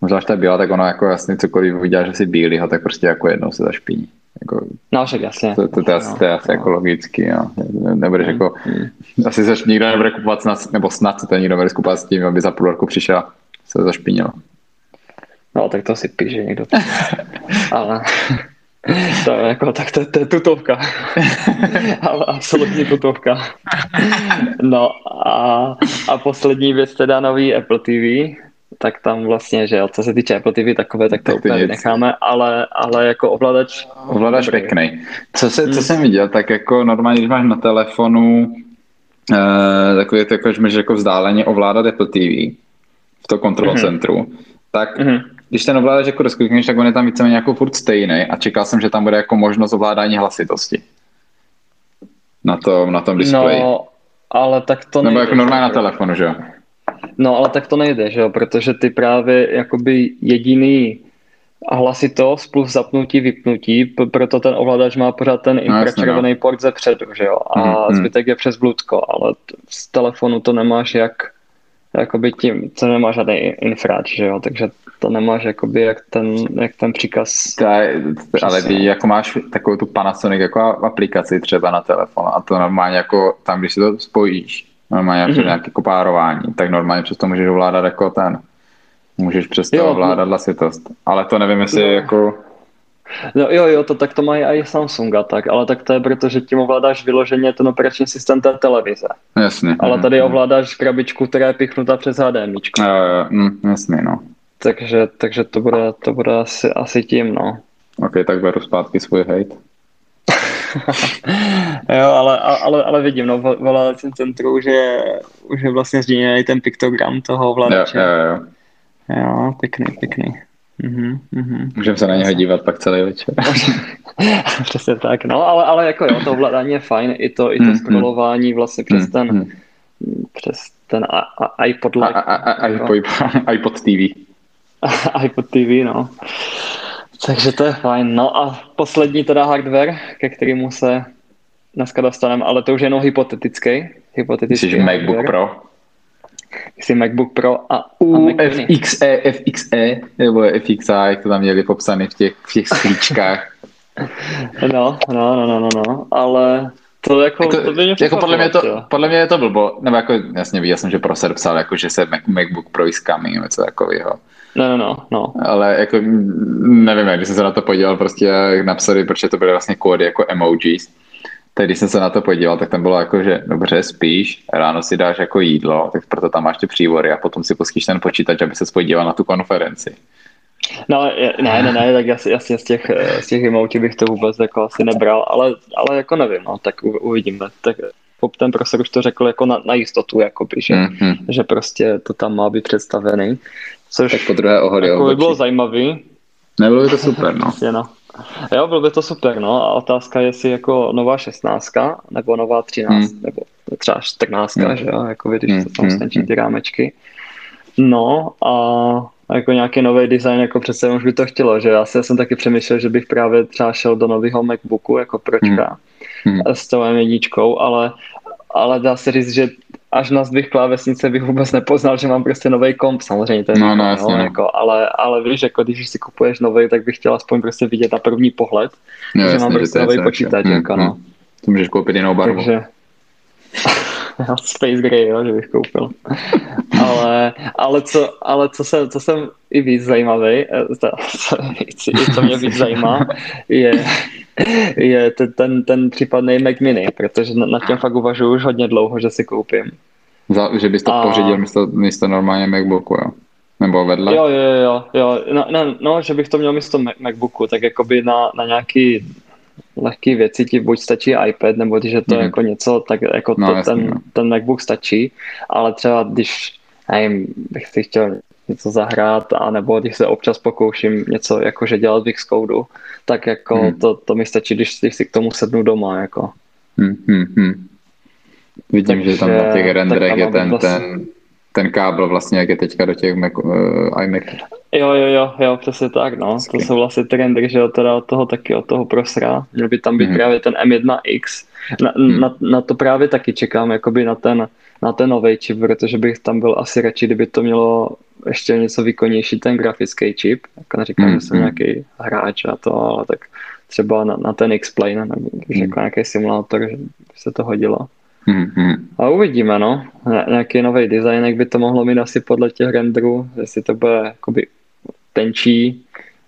Možná, že ta byla, tak ono jako jasně cokoliv uděláš asi bílýho, tak prostě jako jednou se zašpiní. Jako, no, však jasně. To, to, to, to, to je asi no. jako logicky, no. Nebudeš hmm. jako, hmm. asi se nikdo nebude kupovat, snad, nebo snad se to nikdo nebude kupovat s tím, aby za půl roku přišel se zašpinil. No, tak to si píše někdo. Ale to je jako, tak to, to je tutovka. Ale absolutně tutovka. No a, a poslední věc teda nový Apple TV, tak tam vlastně, že co se týče Apple TV takové, tak to tak úplně necháme, ale, ale jako ovladač... Ovladač pěkný. Co, se, co hmm. jsem viděl, tak jako normálně, když máš na telefonu uh, takový to, jako, že můžeš jako vzdáleně ovládat Apple TV v to kontrol mm-hmm. centru, tak mm-hmm když ten ovladač jako rozklikneš, tak on je tam víceméně jako furt stejný a čekal jsem, že tam bude jako možnost ovládání hlasitosti. Na tom, na tom displeji. No, ale tak to Nebo jako normálně na telefonu, že jo? No, ale tak to nejde, že jo, protože ty právě jakoby jediný hlasitost plus zapnutí, vypnutí, proto ten ovladač má pořád ten no, infračervený no, port ze předu, že jo, a hmm, zbytek je přes blutko, ale z telefonu to nemáš jak jakoby tím, co nemá žádný infrač, že jo, takže to nemáš jakoby jak ten, jak ten příkaz. To je, ale ty jako máš takovou tu Panasonic jako aplikaci třeba na telefon a to normálně jako tam, když si to spojíš, normálně mm-hmm. nějaké jako párování, tak normálně přesto můžeš ovládat jako ten, můžeš přesto jo, ovládat hlasitost, ale to nevím, jestli jo. jako No jo, jo, to tak to mají i Samsung a tak, ale tak to je proto, že tím ovládáš vyloženě ten operační systém té televize. Jasně. Ale tady mm, ovládáš krabičku, která je pichnutá přes HDMI. Jo, jo, mm, jasně, no. Takže, takže to bude, to bude asi, asi tím, no. Ok, tak beru zpátky svůj hate. jo, ale, ale, ale vidím, no, v ovládacím centru už je, už je vlastně změněný ten piktogram toho ovladače. Jo, jo, jo. Jo, pěkný, pěkný. Mm-hmm, mm-hmm. Můžeme se na něho dívat pak celý večer. Přesně tak, no, ale, ale jako jo, to ovládání je fajn, i to, i to mm, scrollování vlastně přes mm, ten, mm. přes ten iPod, iPod TV. iPod TV, no. Takže to je fajn. No a poslední teda hardware, ke kterému se dneska dostaneme, ale to už je jenom hypotetický. hypotetický Myslíš MacBook Pro? Jsi MacBook Pro a, U a FXE, FXE, nebo FXI, jak to tam měli popsané v těch, v těch sklíčkách. no, no, no, no, no, no, ale to jako, jako, to by mě jako podle, mě to, podle mě je to blbo, nebo jako jasně viděl jsem, že Proser psal, jako, že se MacBook Pro is coming, něco takového. No, no, no, no. Ale jako nevím, jak když jsem se na to podíval, prostě napsali, protože to byly vlastně kódy jako emojis, tak když jsem se na to podíval, tak tam bylo jako, že dobře, spíš, ráno si dáš jako jídlo, tak proto tam máš ty přívory a potom si pustíš ten počítač, aby se podíval na tu konferenci. No, ne, ne, ne, tak jasně, jasně z těch, z těch emotí bych to vůbec jako asi nebral, ale, ale jako nevím, no, tak uvidíme. Tak ten profesor už to řekl jako na, na jistotu, jakoby, že, mm-hmm. že prostě to tam má být představený. Což tak po druhé ohody jako by bylo zajímavý. Nebylo by to super, no. Jasně, no. Jo, bylo by to super, no. A otázka je, jestli jako nová 16 nebo nová 13, hmm. nebo třeba 14, hmm. že jo, jako když hmm. se tam hmm. stenčí ty rámečky. No a jako nějaký nový design, jako přece už by to chtělo, že já jsem taky přemýšlel, že bych právě třeba šel do nového MacBooku, jako pročka, hmm. s tou jedničkou, ale, ale dá se říct, že až na zdvih klávesnice bych vůbec nepoznal, že mám prostě nový komp, samozřejmě to je no, no, jasně, no. Jako, ale, ale víš, jako když si kupuješ nový, tak bych chtěl aspoň prostě vidět na první pohled, no, že jasně, mám prostě nový počítač, hmm, jako, no. Hmm. To můžeš koupit jinou barvu. Takže... Space Gray, jo, že bych koupil. ale, ale, co, ale co, jsem, co jsem i víc zajímavý, co, co mě víc zajímá, je, je ten, ten, ten případný Mac Mini, protože na, na těm fakt uvažuji už hodně dlouho, že si koupím. Za, že bys to a... pořídil místo, místo normálně MacBooku, jo? Nebo vedle? Jo, jo, jo, jo. No, no, no, že bych to měl místo Macbooku, tak jakoby na, na nějaký lehké věci ti buď stačí iPad, nebo když je to mm. jako něco, tak jako no, to, jasný, ten, no. ten MacBook stačí, ale třeba když nevím, bych si chtěl něco zahrát, anebo když se občas pokouším něco jakože dělat v Xcode, tak jako hmm. to, to mi stačí, když, když si k tomu sednu doma, jako. Hmm, hmm, hmm. Vidím, Takže, že tam na těch renderech je ten, vlastně... ten, ten kábel vlastně, jak je teďka do těch Mac, uh, iMac. Jo, jo, jo, jo, přesně tak, no. To jsou vlastně ty rendery, že teda od toho taky, od toho prosra. Měl by tam být hmm. právě ten M1X. Na, hmm. na, na, to právě taky čekám, jakoby na ten, na ten nový čip, protože bych tam byl asi radši, kdyby to mělo ještě něco výkonnější ten grafický čip. Jako neříkám, hmm. že jsem hmm. nějaký hráč a to, ale tak třeba na, na ten X-Plane, nebo hmm. jako nějaký simulátor, že by se to hodilo. Mm-hmm. A uvidíme, no. Nějaký nový design, jak by to mohlo mít asi podle těch renderů, jestli to bude jakoby tenčí,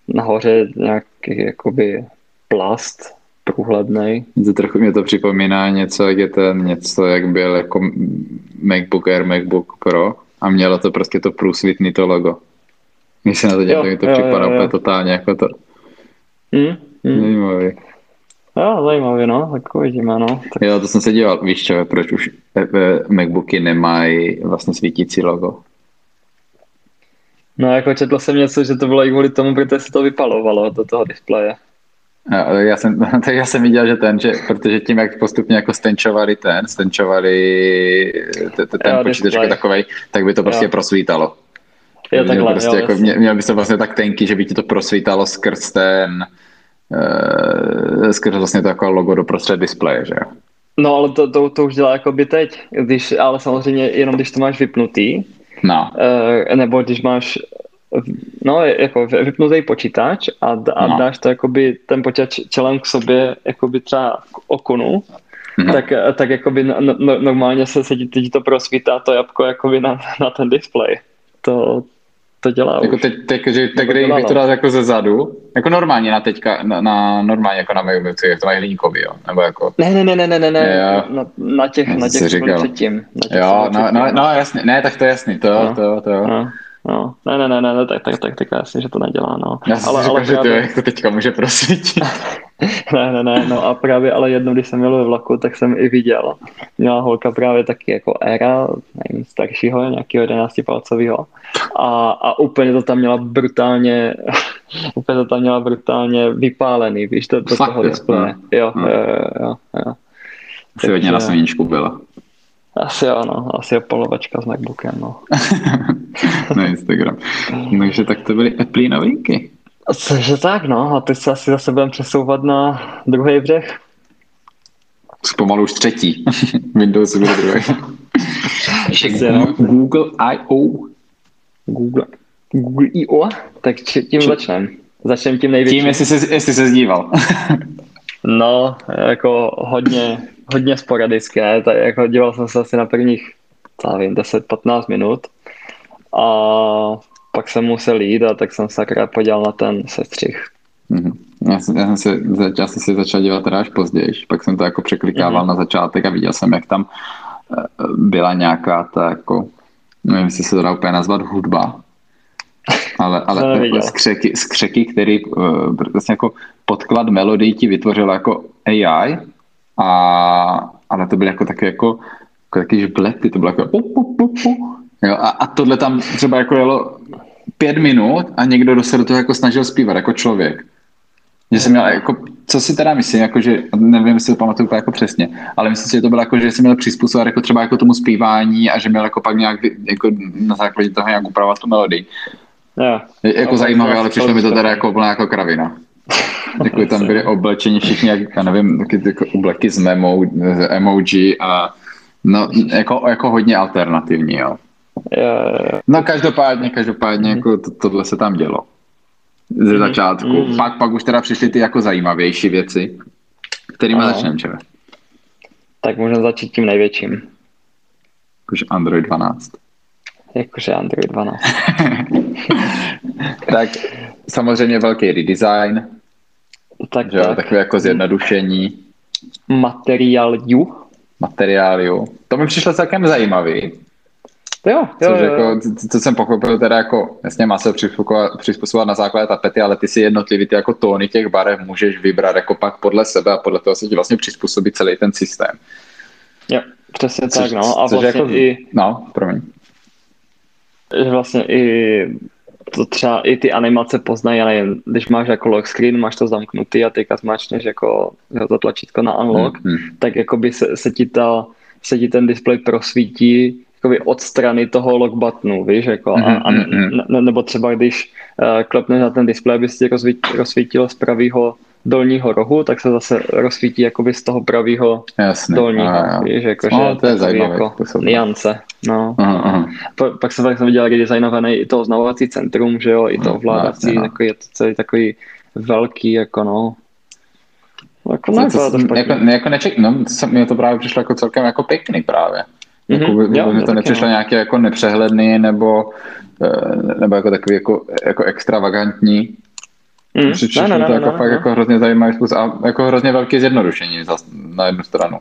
nahoře nějaký jakoby plast průhledný. To trochu mě to připomíná něco, jak je ten něco, jak byl jako MacBook Air, MacBook Pro a mělo to prostě to průsvitný to logo. Když se na to dělá, mi to připadá úplně totálně jako to. Mm, mm. Zajímavý. Jo, zajímavě, no, tak uvidíme, no. Tak... Jo, to jsem se díval, víš čo, proč už MacBooky nemají vlastně svítící logo. No, jako četl jsem něco, že to bylo i kvůli tomu, protože se to vypalovalo do toho displeje. No, já jsem, tak já jsem viděl, že ten, že, protože tím, jak postupně jako stenčovali ten, stenčovali ten, ten počítač jako takovej, tak by to prostě jo. prosvítalo. Jo, takhle, prostě jo, jako, mě, měl by to vlastně tak tenký, že by ti to prosvítalo skrz ten, uh, skrz vlastně to jako logo do prostřed displeje, že jo. No, ale to, to, to už dělá jako by teď, když, ale samozřejmě jenom když to máš vypnutý, no. Uh, nebo když máš no, jako vypnutý počítač a, a no. dáš to jakoby ten počítač čelem k sobě jakoby třeba k okunu, no. tak, tak jakoby no, no, normálně se, se ti to prosvítá to jabko jakoby na, na ten display. To, to dělá jako už. teď, teď, že, teď když bych to dal jako ze zadu, jako normálně na teďka, na, na normálně jako na mého to mají hliníkový, jo? Nebo jako... Ne, ne, ne, ne, ne, ne, ne. Na, na, těch, na těch předtím. Na těch jo, no, no, no, jasně, ne, tak to je jasný, to, no. to, to, to. No. No, ne, ne, ne, ne, tak, tak, tak, tak jasně, že to nedělá, no. Já ale, říkal, ale že právě... to, jak to teďka může prosvítit. ne, ne, ne, no a právě ale jednou, když jsem měl ve vlaku, tak jsem i viděl. Měla holka právě taky jako éra, nevím, staršího, nějakého 11 palcového. A, a úplně to tam měla brutálně, úplně to tam měla brutálně vypálený, víš, to, to toho displeje. Jo, no. jo, jo, jo, jo. Asi hodně na sluníčku byla. Asi ano, asi je polovačka s MacBookem, no. na Instagram. Takže tak to byly Apple novinky. Cože tak, no. A teď se asi zase budeme přesouvat na druhý břeh. Pomalu už třetí. Windows bude druhý. Ještě no. Google I.O. Google, Google I.O. Tak tím začneme. Začneme tím největším. Tím, jestli se, jestli se zdíval. no, jako hodně, hodně sporadicky, ne? Tak jako díval jsem se asi na prvních, nevím, 10-15 minut a pak jsem musel jít a tak jsem se akorát podíval na ten sestřih. Mm-hmm. Já, jsem, já jsem se, já jsem se začal dívat teda až později, pak jsem to jako překlikával mm-hmm. na začátek a viděl jsem, jak tam eh, byla nějaká ta jako, nevím, jestli se to dá úplně nazvat hudba, ale, ale skřeky, skřeky, který uh, vlastně jako podklad melodii ti vytvořil jako AI a, ale to byly jako také jako, jako taky žblety, to bylo jako pu, pu, pu, pu. Jo, a, a tohle tam třeba jako jelo pět minut a někdo se do toho jako snažil zpívat jako člověk. Že jsem měl jako, co si teda myslím, jako že, nevím, jestli to pamatuju jako přesně, ale myslím si, že to bylo jako, že jsem měl přizpůsobit jako třeba jako tomu zpívání a že měl jako pak nějak jako na základě toho nějak upravovat tu melodii. Yeah. Jako no, zajímavé, ale přišlo mi to teda jako úplná jako kravina. Jako tam byli oblečeni všichni, jak, já nevím, taky jako obleky z, memo, emoji a no, jako, jako hodně alternativní, jo. No každopádně, každopádně, jako to, tohle se tam dělo. Ze mhm. začátku. Mm. Pak, pak už teda přišly ty jako zajímavější věci, kterými začneme, čeve. Tak můžeme začít tím největším. Jakože Android 12. Jakože Android 12. tak samozřejmě velký redesign. Tak, jo, tak. takové jako zjednodušení. Materiál ju. Materiál. To mi přišlo celkem zajímavý. Jo, jo, Což jo, jako, jo. to, to jsem pochopil teda jako, jasně má se přizpůsobovat, na základě tapety, ale ty si jednotlivý ty jako tóny těch barev můžeš vybrat jako pak podle sebe a podle toho se ti vlastně přizpůsobí celý ten systém. jo přesně Což, tak, no. A což vlastně jako, i, No, promiň. že vlastně i to třeba i ty animace poznají, já nevím, když máš jako lock screen, máš to zamknutý a teďka zmáčneš jako to tlačítko na unlock, Hmm, tak jakoby se, se, ti ta, se ti ten display prosvítí jakoby od strany toho lock buttonu, víš, jako, a, a Mhm, mhm. ne, nebo třeba když uh, klepneš na ten display, aby se ti rozsvít- rozsvítilo z pravého dolního rohu, tak se zase rozsvítí jakoby z toho pravého dolního, a, víš, jako, No, že to je takový zajímavý jako způsob. niance, no. Aha, aha. Pa- pak jsem, pak jsem viděl redesignovaný i to oznamovací centrum, že jo, i to No, ovládací, jasně, no. takový, je to celý takový velký, jako no. Jako Co- ne, to špatný. jako, jako neček, no, se- mně to právě přišlo jako celkem jako pěkný právě. Mhm, Jako, by- jo, by jo, to nepřišlo no. nějaký jako nepřehledný nebo, eh, nebo jako takový jako, jako extravagantní. Mm, ne, ne, mi ne, to jako ne, fakt ne. jako hrozně zajímavý způsob a jako hrozně velký zjednodušení zas, na jednu stranu.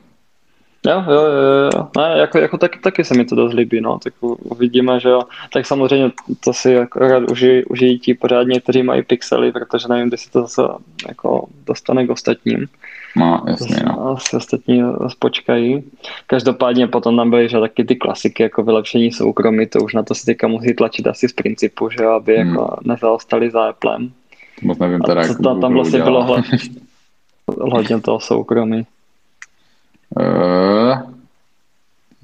Jo, jo, jo, jo. Ne, jako, jako taky, taky se mi to dost líbí, no, tak uvidíme, že jo. Tak samozřejmě to si jako rád užijí, užijí ti pořádně, kteří mají pixely, protože nevím, kdy se to zase jako dostane k ostatním. No, jasně, no. Asi ostatní zase počkají. Každopádně potom tam byly že taky ty klasiky, jako vylepšení soukromí, to už na to si teďka musí tlačit asi z principu, že jo, aby Hmm. jako nezaostali za Applem. Moc nevím A teda, co jak tam, vlastně bylo hodně toho soukromí. Eh,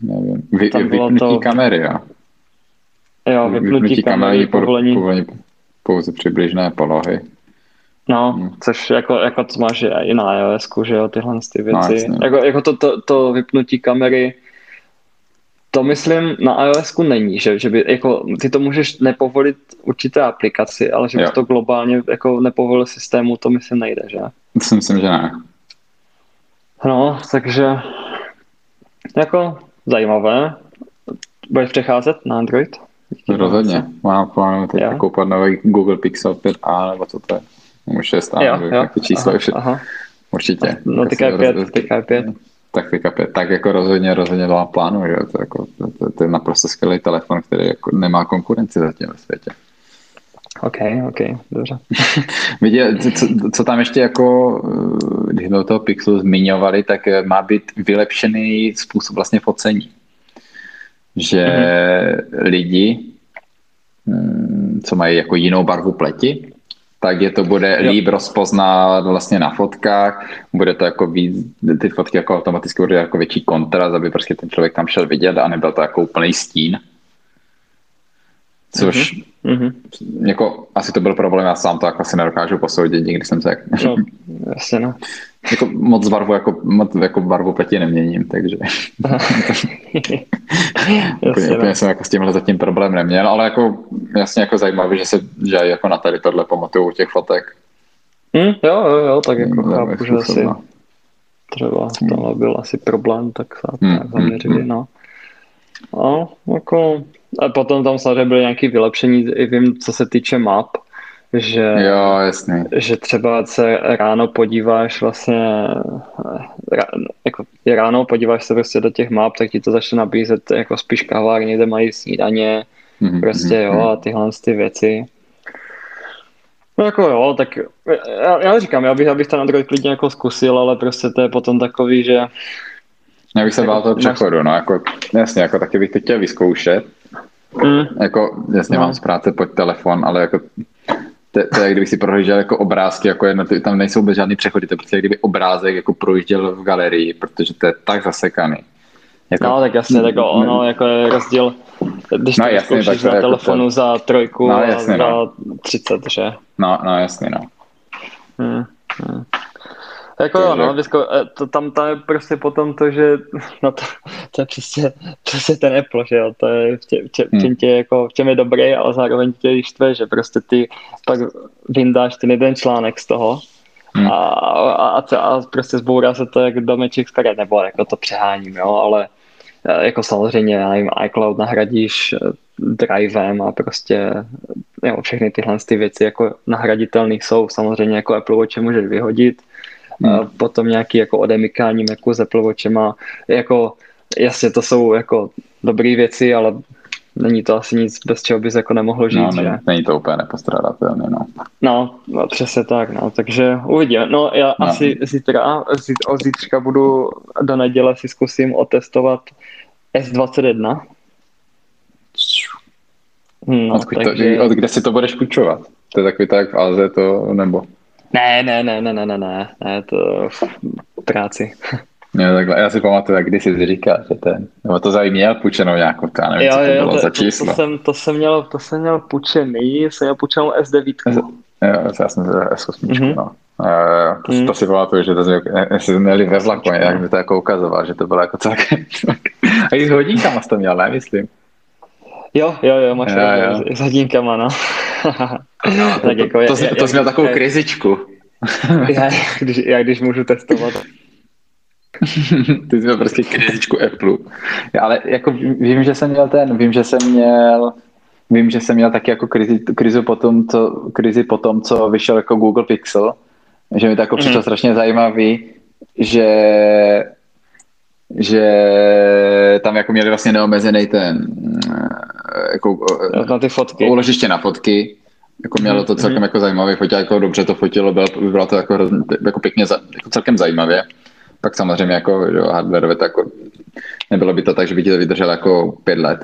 nevím. Vy, Tam bylo vypnutí to- kamery, jo. Jo, vypnutí kamery, po- povolení. povolení pouze přibližné polohy. No, Hmm. což jako, jako to máš i na iOS, že jo, tyhle ty věci. No, jako, jako to, to, to vypnutí kamery, to myslím na ios není, že, že by, jako, ty to můžeš nepovolit určité aplikaci, ale že bys to globálně jako nepovolil systému, to myslím nejde, že? To si myslím, že ne. No, takže jako zajímavé. Budeš přecházet na Android? Rozhodně. Mám plánu teď jo. koupat nový Google Pixel 5a, nebo co to je. Může stát, jo, jo. číslo aha, aha. Určitě. No, ty ty 5 taktika 5. Tak jako rozhodně, rozhodně dala plánu, že? To, jako, to, to, to, je naprosto skvělý telefon, který jako nemá konkurenci zatím ve světě. OK, OK, dobře. Viděl, co, co, tam ještě jako, eh, když jsme toho Pixelu zmiňovali, tak eh, má být vylepšený způsob vlastně focení. Že mm-hmm. lidi, mm, co mají jako jinou barvu pleti, tak je to bude Jo. líp rozpoznat vlastně na fotkách, bude to jako víc, ty fotky jako automaticky budou jako větší kontrast, aby prostě ten člověk tam šel vidět a nebyl to jako úplný stín. Což Mhm. jako asi to byl problém, já sám to jako asi nedokážu posoudit, nikdy jsem se jak, No, jasně no. Jako moc barvu, jako, moc jako barvu pleti neměním, takže úplně, jasně, no. úplně jsem jako s tímhle zatím problém neměl, ale jako jasně jako zajímavé, že se že jako na tady tohle pamatuju u těch fotek. Hm, jo, jo, jo, tak jako Zajímavý chápu, že způsob, asi no. třeba v tomhle byl asi problém, tak se Hmm, nějak zaměřili, hmm, no. No, jako, a potom tam samozřejmě byly nějaké vylepšení, i vím, co se týče map, že, Jo, jasný. že třeba se ráno podíváš vlastně, rá, jako ráno podíváš se prostě do těch map, tak ti to začne nabízet jako spíš kavárny, kde mají snídaně, Mhm, prostě mhm, jo mhm. a tyhle ty věci. No jako jo, tak já, já říkám, já bych, já bych ten Android klidně jako zkusil, ale prostě to je potom takový, že Já bych se bál Jako toho máš- přechodu, no, jako, jasně, jako taky bych to chtěl vyzkoušet, mm, jako, jasně No. mám z práce pod telefon, ale jako to, to je, jak kdybych si prohlížel jako obrázky, jako jedno, tam nejsou vůbec žádný přechody, to je prostě jak kdyby obrázek jako projížděl v galerii, protože to je tak zasekaný. Jako, no tak jasně, tak ono jako je rozdíl, když to No, jasně, vyzkoušíš tak to na jako telefonu to- za trojku No, a jasně, za no. 30, že? No, no jasně, no. Hmm, hmm. Jako jo, no, vyzko, eh, to, tam, tam je prostě potom to, že no to, to je přesně, přesně ten Apple, že jo, to je v, tě, v, tě, v, Hmm. čem tě, jako, v čem je dobrý, ale zároveň tě štve, že prostě ty pak vyndáš ten jeden článek z toho Hmm. a, a, a, a prostě zbourá se to jak domeček z karet, nebo jako to přeháním, jo, ale jako samozřejmě, já nevím, iCloud nahradíš drivem a prostě jo, všechny tyhle ty věci jako nahraditelné jsou. Samozřejmě jako Apple Watch můžeš vyhodit, hmm. potom nějaký jako odemykání Macu s Apple Watchem jako jasně to jsou jako dobré věci, ale není to asi nic, bez čeho bys jako nemohl žít. No, není, není to úplně nepostradatelné, no. No, no, přesně tak, no, takže uvidíme. No, já no. asi zítra, od zítřka budu do neděle si zkusím otestovat S21. Hmm, od, takže... to, od kde si to budeš půjčovat? To je takový tak v Alze to, nebo? Ne, ne, ne, ne, ne, ne, ne, ne to v práci. Jo, takhle. Já si pamatuju, jak když jsi říkal, že ten, nebo to zajímá měl půjčenou nějakou, to já nevím, jo, co to jo, bylo to, za číslo. To, to, jsem, to, jsem měl, to jsem měl půjčený, jsem měl půjčenou S9. Jo, já jsem měl S8, mm-hmm. no. Uh, to, mm. to si pamatuju, že to jsme měli ve vlaku, jak mi to jako ukazoval, že to bylo jako celkem. A i s hodinkama jsi to měl, ne, myslím. Jo, jo, jo, máš jo, jo. s hodinkama, no. no tak to, jako, to, to, to jsi měl takovou krizičku. já, když, já když můžu testovat Ty jsi měl prostě krizičku Apple. Ale jako vím, že jsem měl ten, vím, že jsem měl Vím, že jsem měl taky jako krizi, krizi po tom, co, krizi po tom, co vyšel jako Google Pixel, že mi to jako přišlo mm. strašně zajímavý, že že tam jako měli vlastně neomezený ten jako, na ty fotky. uložiště na fotky jako mělo to celkem mm. jako zajímavé, fotilo jako dobře to fotilo, bylo, bylo to jako, jako pěkně, jako celkem zajímavě. Pak samozřejmě jako jo, hardware, to jako, nebylo by to tak, že by ti to vydrželo jako pět let.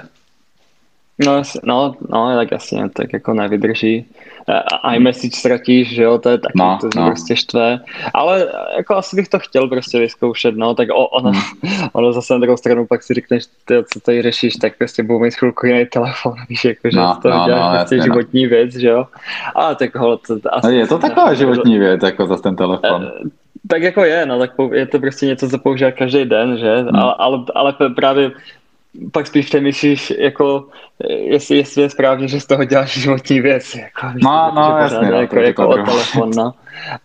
No, no, no, tak jasně, tak jako nevydrží. A iMessage ztratíš, že jo, to je taky, no, to no. prostě štve. Ale jako asi bych to chtěl prostě vyzkoušet, no, tak ono, hmm. ono zase na druhou stranu pak si řekneš, ty, co tady řešíš, tak prostě budu mít chvilku jiný telefon, víš, jako, že no, to no, děláš no, prostě jasně, no. životní no. věc, že jo. A tak ho, to, asi, no, je to taková životní věc, jako za ten telefon. Eh, tak jako je, no, tak je to prostě něco, co používá každý den, že, hmm. ale, ale, ale právě pak spíš přemýšlíš, jako, jestli, jestli je správně, že z toho děláš životní věc. Jako, no, no, pořád, jasně. No, jako, jako o telefon, no.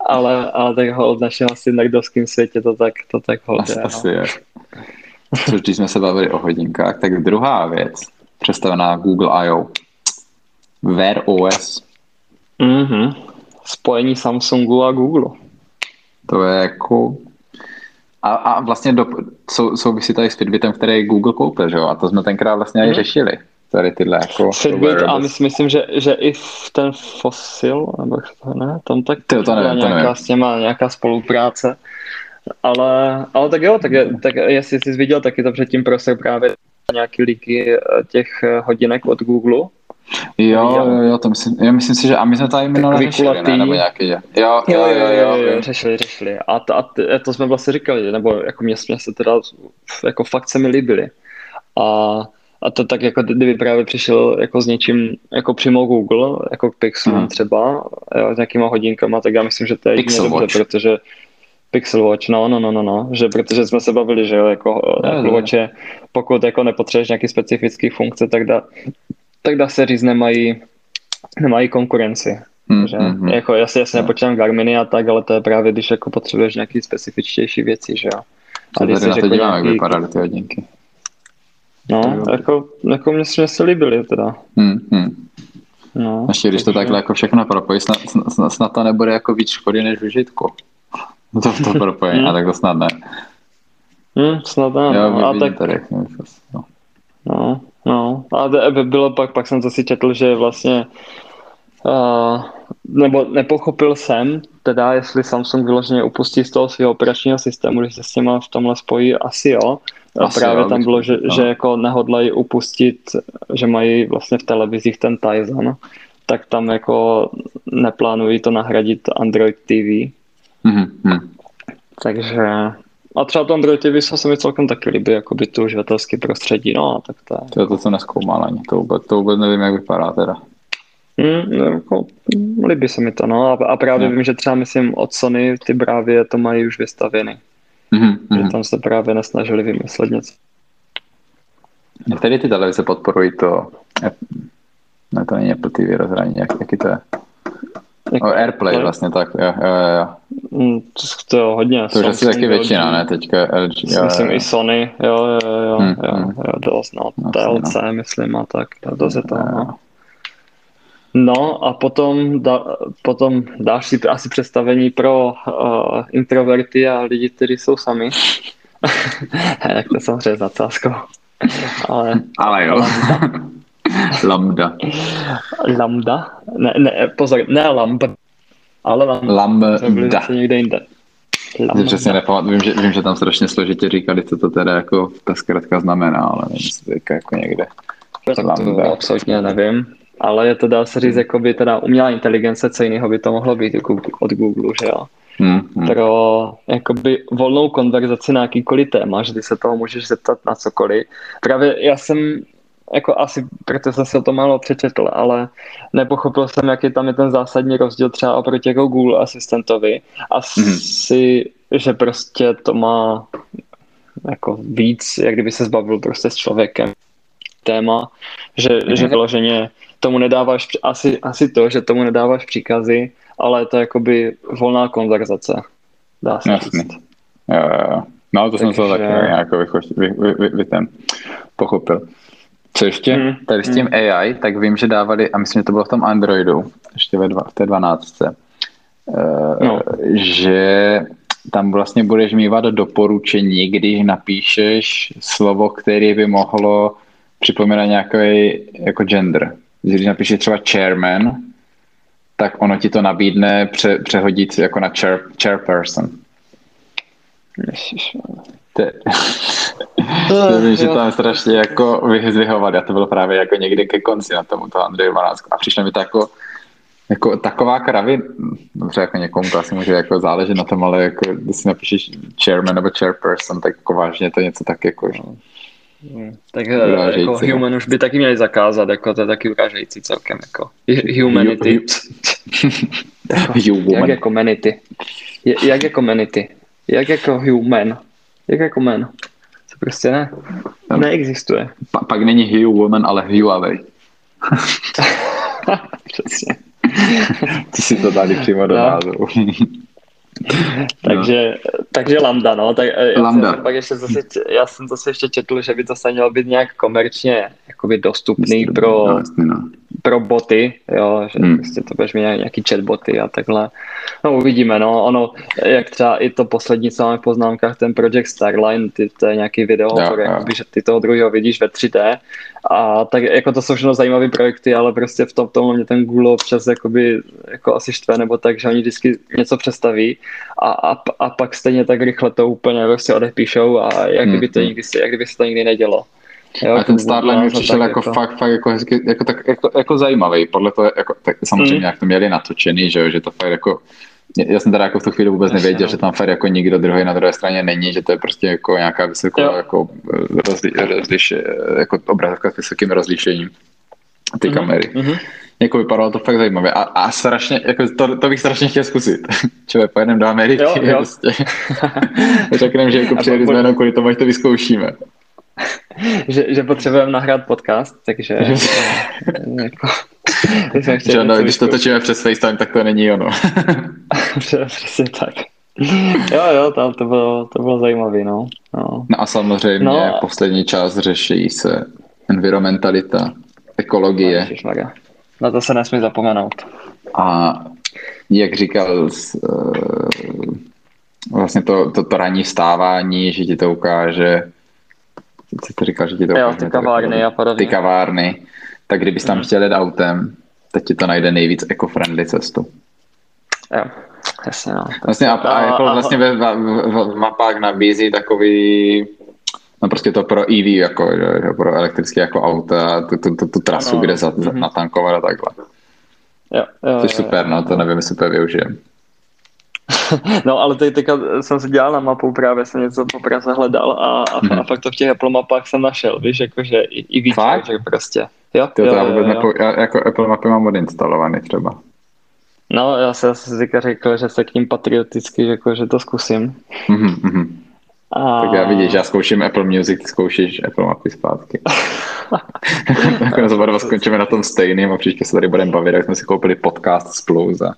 Ale, ale tak ho od asi nerdovském světě to tak, to tak ho Asi, je, asi no. je. Což když jsme se bavili o hodinkách, tak druhá věc, představená Google I.O. Wear OS. Mhm. Spojení Samsungu a Google. To je jako a, a vlastně do, sou, souvisí tady s Fitbitem, který Google koupil, že jo? A to jsme tenkrát vlastně hmm. i řešili. Tady tyhle jako... Fitbit a myslím, myslím, že, že i v ten Fossil, nebo to ne, tam tak Ty, to nevím, nějaká, to nevím. s těma nějaká spolupráce. Ale, ale tak jo, tak, tak jestli jsi viděl, tak je to předtím prostor právě nějaký líky eh, těch eh, hodinek od Google, Jo, jo, jo, to myslím, jo, myslím si, že a my jsme tady minule řešili, ne, nebo nějaký, jo, jo, jo, jo, jo, jo, jo, řešili, řešili. A to, a to jsme vlastně říkali, nebo jako mě, mě se teda, jako fakt se mi líbily. A, a to tak jako kdyby právě přišel jako s něčím, jako přímo Google, jako Pixel hmm. třeba, jo, s nějakýma hodinkama, tak já myslím, že to je Pixel dobře, Watch. protože Pixel Watch, no, no, no, no, no, že protože jsme se bavili, že jo, jako Apple Watch je, pokud jako nepotřebuješ nějaký specifický funkce, tak dá, tak dá se říct, nemají, nemají konkurenci. Mm, že? Mm, jako, já si jasně nepočítám Garminy a tak, ale to je právě, když jako potřebuješ nějaký specifičtější věci, že jo. A když se dívám, nějaký... jak vypadaly ty hodinky. No, jako, jako mě, mě se líbily teda. Mm, mm. No, Ještě když to takhle jako všechno propojí, snad, snad, snad to nebude jako víc škody než užitku. To, to propojení, a tak to snad ne. Hmm, snad ne. Jo, no, a tak, tady, no. no, No, a bylo pak, pak jsem si četl, že vlastně uh, nebo nepochopil jsem, teda jestli Samsung vyloženě upustí z toho svého operačního systému, když se s těma v tomhle spojí, asi jo. Asi Právě jo, tam bylo, že, no. že jako nehodlají upustit, že mají vlastně v televizích ten Tizen, tak tam jako neplánují to nahradit Android TV. Mm-hmm. Takže a třeba to Android TV se mi celkem taky líbí, jako by tu uživatelský prostředí, no a tak to je. To, to jsem neskoumal ani, to vůbec, to vůbec nevím, jak vypadá teda. Mm, jako, líbí se mi to, no a, a právě no. vím, že třeba myslím od Sony ty právě to mají už vystavěny. Mm-hmm. Že tam se právě nesnažili vymyslet něco. Některé ty televize podporují to, ne to není Apple TV rozhraní, jak, jaký to je? Jak, o Airplay vlastně, tak jo, jo, jo. Mm, to je hodně. To už asi taky většina, ne? Teďka LG. Jo, myslím jo. i Sony, jo, jo, jo, hmm, jo, hmm. jo, dost, no. TLC, no. myslím, a tak, dost je to, no. No a potom, da, potom dáš si asi představení pro uh, introverty a lidi, kteří jsou sami. Jak to samozřejmě s nadsázkou. Ale, ale jo. Lambda. Lambda? Ne, ne, pozor, ne lambda, ale lambda. Lambda. někde jinde. Lambda. Přesně nepamatuji, vím že, vím, že tam strašně složitě říkali, co to teda jako ta zkrátka znamená, ale nevím, jestli to jako někde. Tak to absolutně nevím ale je to dá se říct, jako by teda umělá inteligence, co jiného by to mohlo být jako od Google, že jo. Hmm, hmm. Pro jakoby volnou konverzaci na jakýkoliv téma, že ty se toho můžeš zeptat na cokoliv. Právě já jsem jako asi, protože jsem si o to málo přečetl, ale nepochopil jsem, jaký tam je ten zásadní rozdíl třeba oproti jako Google asistentovi. Asi, hmm. že prostě to má jako víc, jak kdyby se zbavil prostě s člověkem téma, že, hmm. že vyloženě tomu nedáváš, asi, asi to, že tomu nedáváš příkazy, ale je to jakoby volná konverzace, dá se Jasný. říct. Jo, jo, jo. No, to Takže... jsem se taky nějak vy, vy, vy, vy, ten pochopil. Co ještě hmm. tady s tím hmm. AI, tak vím, že dávali, a myslím, že to bylo v tom Androidu, ještě ve dva, v té 12. Uh, eh, no. že tam vlastně budeš mývat doporučení, když napíšeš slovo, které by mohlo připomínat nějaký jako gender když napíšeš třeba chairman, tak ono ti to nabídne pře, přehodit jako na chair, chairperson. To, to vím, že tam strašně jako vyhovat. Já to bylo právě jako někdy ke konci na tomuto Andreju 12. A přišlo mi to jako, jako taková kravy, dobře, jako někomu to asi může jako záležet na tom, ale jako, když si napíšeš chairman nebo chairperson, tak jako vážně to něco tak jako, že Hmm. Tak eh, jako human už by taky měli zakázat, jako to je taky urážející celkem, jako humanity. jako, jak jako humanity? Jak jako humanity? Jak jako human? Jak jako man? To prostě ne, neexistuje. Pa, pak není human, ale Huawei. Přesně. Ty si to dali přímo do no. názvu. takže, no. Takže Lambda, no. Tak eh, já Lambda. Jsem, pak ještě zase, já jsem zase ještě četl, že by to se mělo být nějak komerčně jakoby dostupný Myslím, pro, no, no. pro boty, jo, že hmm. prostě to budeš mít nějaký chatboty a takhle. No uvidíme, no, ono, jak třeba i to poslední, co máme v poznámkách, ten Project Starline, ty, to je nějaký video, jakoby, že ty toho druhého vidíš ve 3D a tak jako to jsou všechno zajímavé projekty, ale prostě v tom, tom mě ten Google občas jakoby, jako asi štve, nebo tak, že oni vždycky něco přestaví a, a, a pak stejně tak rychle to úplně prostě odepíšou a jak kdyby, to hmm, hmm. nikdy, jak kdyby se to nikdy nedělo. Jo, a ten Starline mi přišel jako, jako fakt, fakt jako, hezky, jako, tak, jako, jako zajímavý, podle toho, jako, tak samozřejmě mm. jak to měli natočený, že, že to fakt jako já jsem teda jako v tu chvíli vůbec nevěděl, no. že tam fakt jako nikdo druhý na druhé straně není, že to je prostě jako nějaká vysoká jako, rozli, rozliš, jako obrazovka s vysokým rozlišením ty mm-hmm. kamery. Mm-hmm. Jako vypadalo to fakt zajímavě a, a strašně, jako to, to, bych strašně chtěl zkusit. Člověk, pojedeme do Ameriky, jo, jo. prostě. Řekneme, že jako přijeli jsme jenom kvůli tomu, ať to vyzkoušíme. že, že potřebujeme nahrát podcast, takže jako, že no, když to točíme přes FaceTime, tak to není ono. Přesně tak. Jo, jo, tam to bylo, to bylo zajímavé, no. no. No a samozřejmě no, poslední část řeší se environmentalita, ekologie. No, na to se nesmí zapomenout. A jak říkal, uh, vlastně to, to, to ranní vstávání, že ti to ukáže, co to říkal, že ti to jo, ukáže. ty kavárny a podobně. Ty kavárny, tak kdybys tam mm. chtěl jít autem, tak ti to najde nejvíc eco-friendly cestu. Jo, jasně no. Vlastně a, a, jako vlastně ve, v, v, v mapách nabízí takový no prostě to pro EV, jako, že, pro elektrické jako auta, tu, tu, tu, tu trasu, no, kde za, mm-hmm. natankovat a takhle. Jo, jo, to je super, no, to nevím, jestli to využijem. no, ale teď teďka jsem si dělal na mapu, právě jsem něco po Praze hledal a, a, hmm. a fakt to v těch Apple mapách jsem našel, víš, jakože i, i víc, že prostě. Jo, to jo, já, vůbec jo, jo. já jako Apple mapy mám odinstalovaný třeba. No, já jsem si teďka řekl, že se k ním patrioticky, jako, že to zkusím. Mm-hmm. A... Tak já vidíš, já zkouším Apple Music, ty zkoušíš Apple mapy zpátky. Nakonec oba dva skončíme na tom stejným a příště se tady budeme bavit, jak jsme si koupili podcast spolu za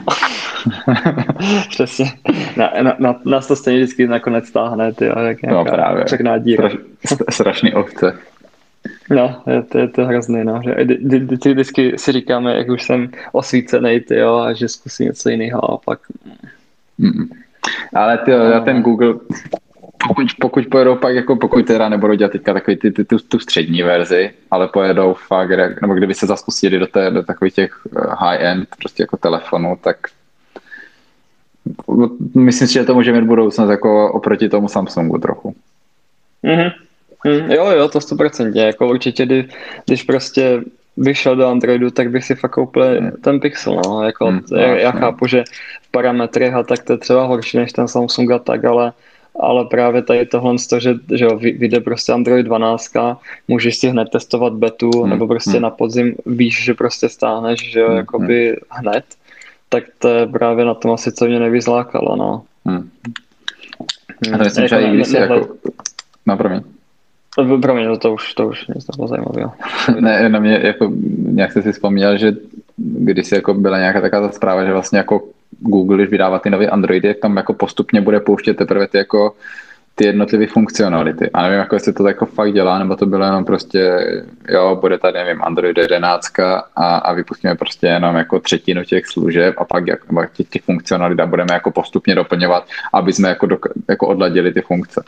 Přesně. Na, na, na, nás to stejně vždycky nakonec stáhne, ty, jak no právě. černá díra. Straš, strašný ovce. No, je to, je to hrozný, no. Že, ty vždycky si říkáme, jak už jsem osvícený, ty jo, a že zkusím něco jiného a pak... Mm. Ale ty, no, ten Google, pokud, pokud pojedou pak, jako pokud teda nebudou dělat teďka takový ty, ty, tu, tu střední verzi, ale pojedou fakt, nebo kdyby se zaspustili do, té, do takových těch eh, high-end prostě jako telefonů, tak myslím si, že to může mít budoucnost jako oproti tomu Samsungu trochu. Mm-hmm. Mm, jo, jo, to 100%. Jako určitě, kdy, když prostě vyšel do Androidu, tak bych si fakt koupil ten Pixel, no. Jako, mm, já, já chápu, že v parametrech a tak to je třeba horší než ten Samsung a tak, ale ale právě tady tohle, že, že jo, vyjde prostě Android 12, můžeš si hned testovat betu, hmm. nebo prostě hmm. na podzim víš, že prostě stáhneš, že jo, hmm. jakoby hmm. hned, tak to je právě na tom asi, co mě nevyzlákalo, no. Hmm. A to myslím, jako že i když si jako... No, promiň. Promiň, no to už, to už nic nebylo zajímavé. ne, na mě, jako, nějak jsi si vzpomněl, že když jako byla nějaká taková ta zpráva, že vlastně jako Google, když vydává ty nové Androidy, jak tam jako postupně bude pouštět teprve ty jako ty jednotlivé funkcionality. A nevím, jako jestli to jako fakt dělá, nebo to bylo jenom prostě, jo, bude tady, nevím, Android 11 a, a vypustíme prostě jenom jako třetinu těch služeb a pak jak, těch, těch funkcionalit a budeme jako postupně doplňovat, aby jsme jako, do, jako odladili ty funkce.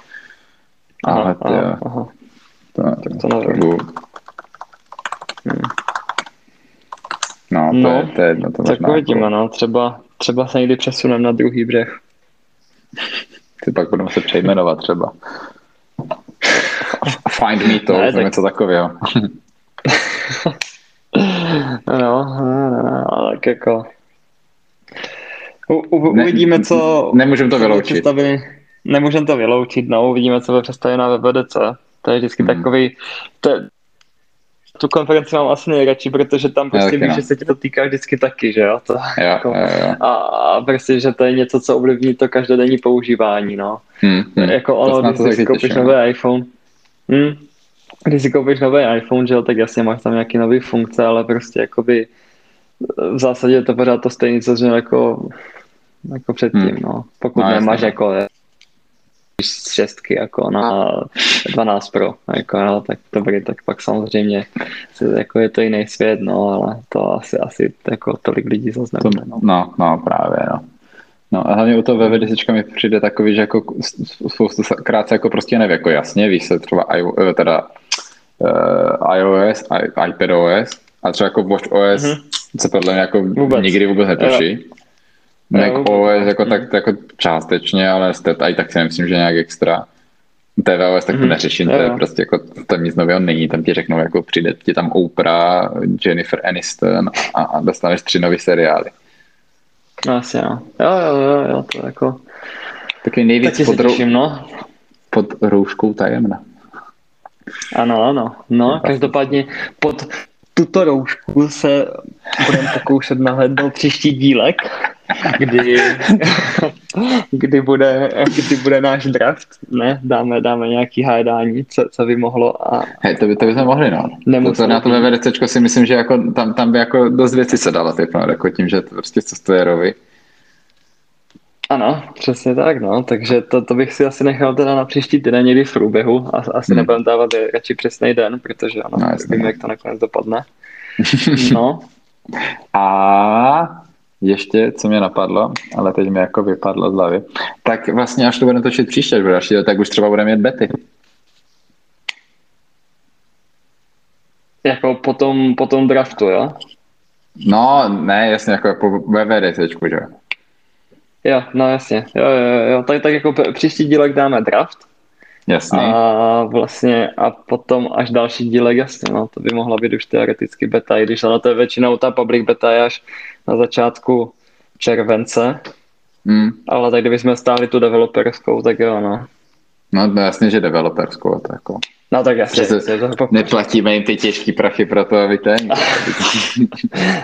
Aha, Ale aha, aha. To, tak to nevím. Hmm. No, to, no, je, to je jedno. To tak uvidíme, no. Třeba, třeba se někdy přesuneme na druhý břeh. Ty pak budeme se přejmenovat třeba. Find me to, ne, tak... něco takového. no, no, no, no, tak jako... U, u, uvidíme, co... Nemůžeme to vyloučit. Nemůžeme to vyloučit, no, uvidíme, co bude představit na VVDC. To je vždycky hmm. takový... To, tu konferenci mám asi nejradši, protože tam prostě víš, no. že se ti to týká vždycky taky, že jo? To, jo, jako, jo, jo. A, a prostě, že to je něco, co ovlivní to každodenní používání, no. Hmm, hmm. Jako ono, když si koupíš nový no. iPhone, hmm, když si koupíš nový iPhone, že jo, tak jasně máš tam nějaký nový funkce, ale prostě jakoby v zásadě je to pořád to stejné, co že jako, jako předtím, hmm. no. Pokud no, nemáš jasně. jako z šestky jako na 12 Pro, jako, no, tak dobrý, tak pak samozřejmě jako je to jiný svět, no, ale to asi, asi jako tolik lidí zase nebude, no. no. No, právě, no. No a hlavně u toho VV10 mi přijde takový, že jako spoustu krát se jako prostě neví, jako jasně, víš se třeba eh, teda uh, iOS, I, iPadOS a třeba jako WatchOS mm-hmm. se podle mě jako vůbec. nikdy vůbec netuší. Jo. Mac OS jako, tak, jako částečně, ale i tak si nemyslím, že nějak extra. TVOS tak to mm-hmm. neřeším, to je prostě jako, tam nic nového není, tam ti řeknou, jako přijde ti tam Oprah, Jennifer Aniston a, a dostaneš tři nové seriály. Asi jo. Jo, jo, jo, jo, to jako... Taky nejvíc pod, těším, no. pod rouškou tajemna. Ano, ano. No, každopádně pod tuto roušku se budeme pokoušet nahlédnout příští dílek kdy, kdy, bude, kdy bude náš draft, ne, dáme, dáme nějaký hádání, co, co by mohlo a... Hej, to by, to by jsme mohli, no. To, to na to VVDC si myslím, že jako, tam, tam by jako dost věcí se dala typnout, jako tím, že to prostě softwarovi. Ano, přesně tak, no, takže to, to bych si asi nechal teda na příští týden někdy v průběhu, a, asi hmm. nebudem dávat radši přesný den, protože ano, no, vím, jak to nakonec dopadne. No. A ještě, co mě napadlo, ale teď mi jako vypadlo z hlavy, tak vlastně až to budeme točit příště, až bude další, tak už třeba budeme mít bety. Jako po tom, po tom draftu, jo? No, ne, jasně, jako po VVD teďku, že jo? no jasně, jo, jo, jo, tak, tak jako příští dílek dáme draft. Jasně. A vlastně a potom až další dílek, jasně, no, to by mohla být už teoreticky beta, i když na to je většinou ta public beta je až na začátku července, mm. ale tak kdybychom stáli tu developerskou, tak jo, no. No, no jasně, že developerskou, to jako... No tak jasně. To neplatíme jim ty těžké prachy pro to, aby ten...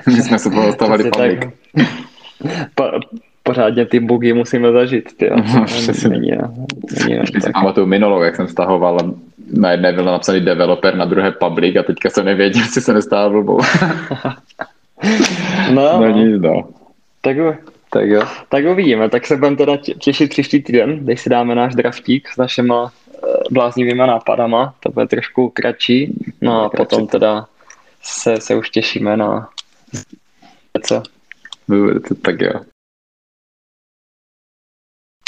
My jsme se postavali public. Tak, po, pořádně ty bugy musíme zažít, ty no, není, není, pamatuju minulou, jak jsem stahoval na jedné byl napsaný developer, na druhé public a teďka jsem nevěděl, jestli se nestává blbou. no, no, nic, no. Tak, Tak jo. Tak uvidíme, tak se budeme teda těšit příští týden, když si dáme náš draftík s našima eh, bláznivýma nápadama, to bude trošku kratší, no a potom teda se, se už těšíme na co. Tak jo.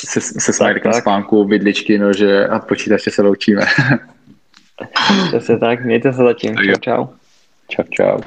Se, se smajlíkem spánku, bydličky, nože a počítače se loučíme. Přesně tak, mějte se zatím. Čau, čau. Čau, čau.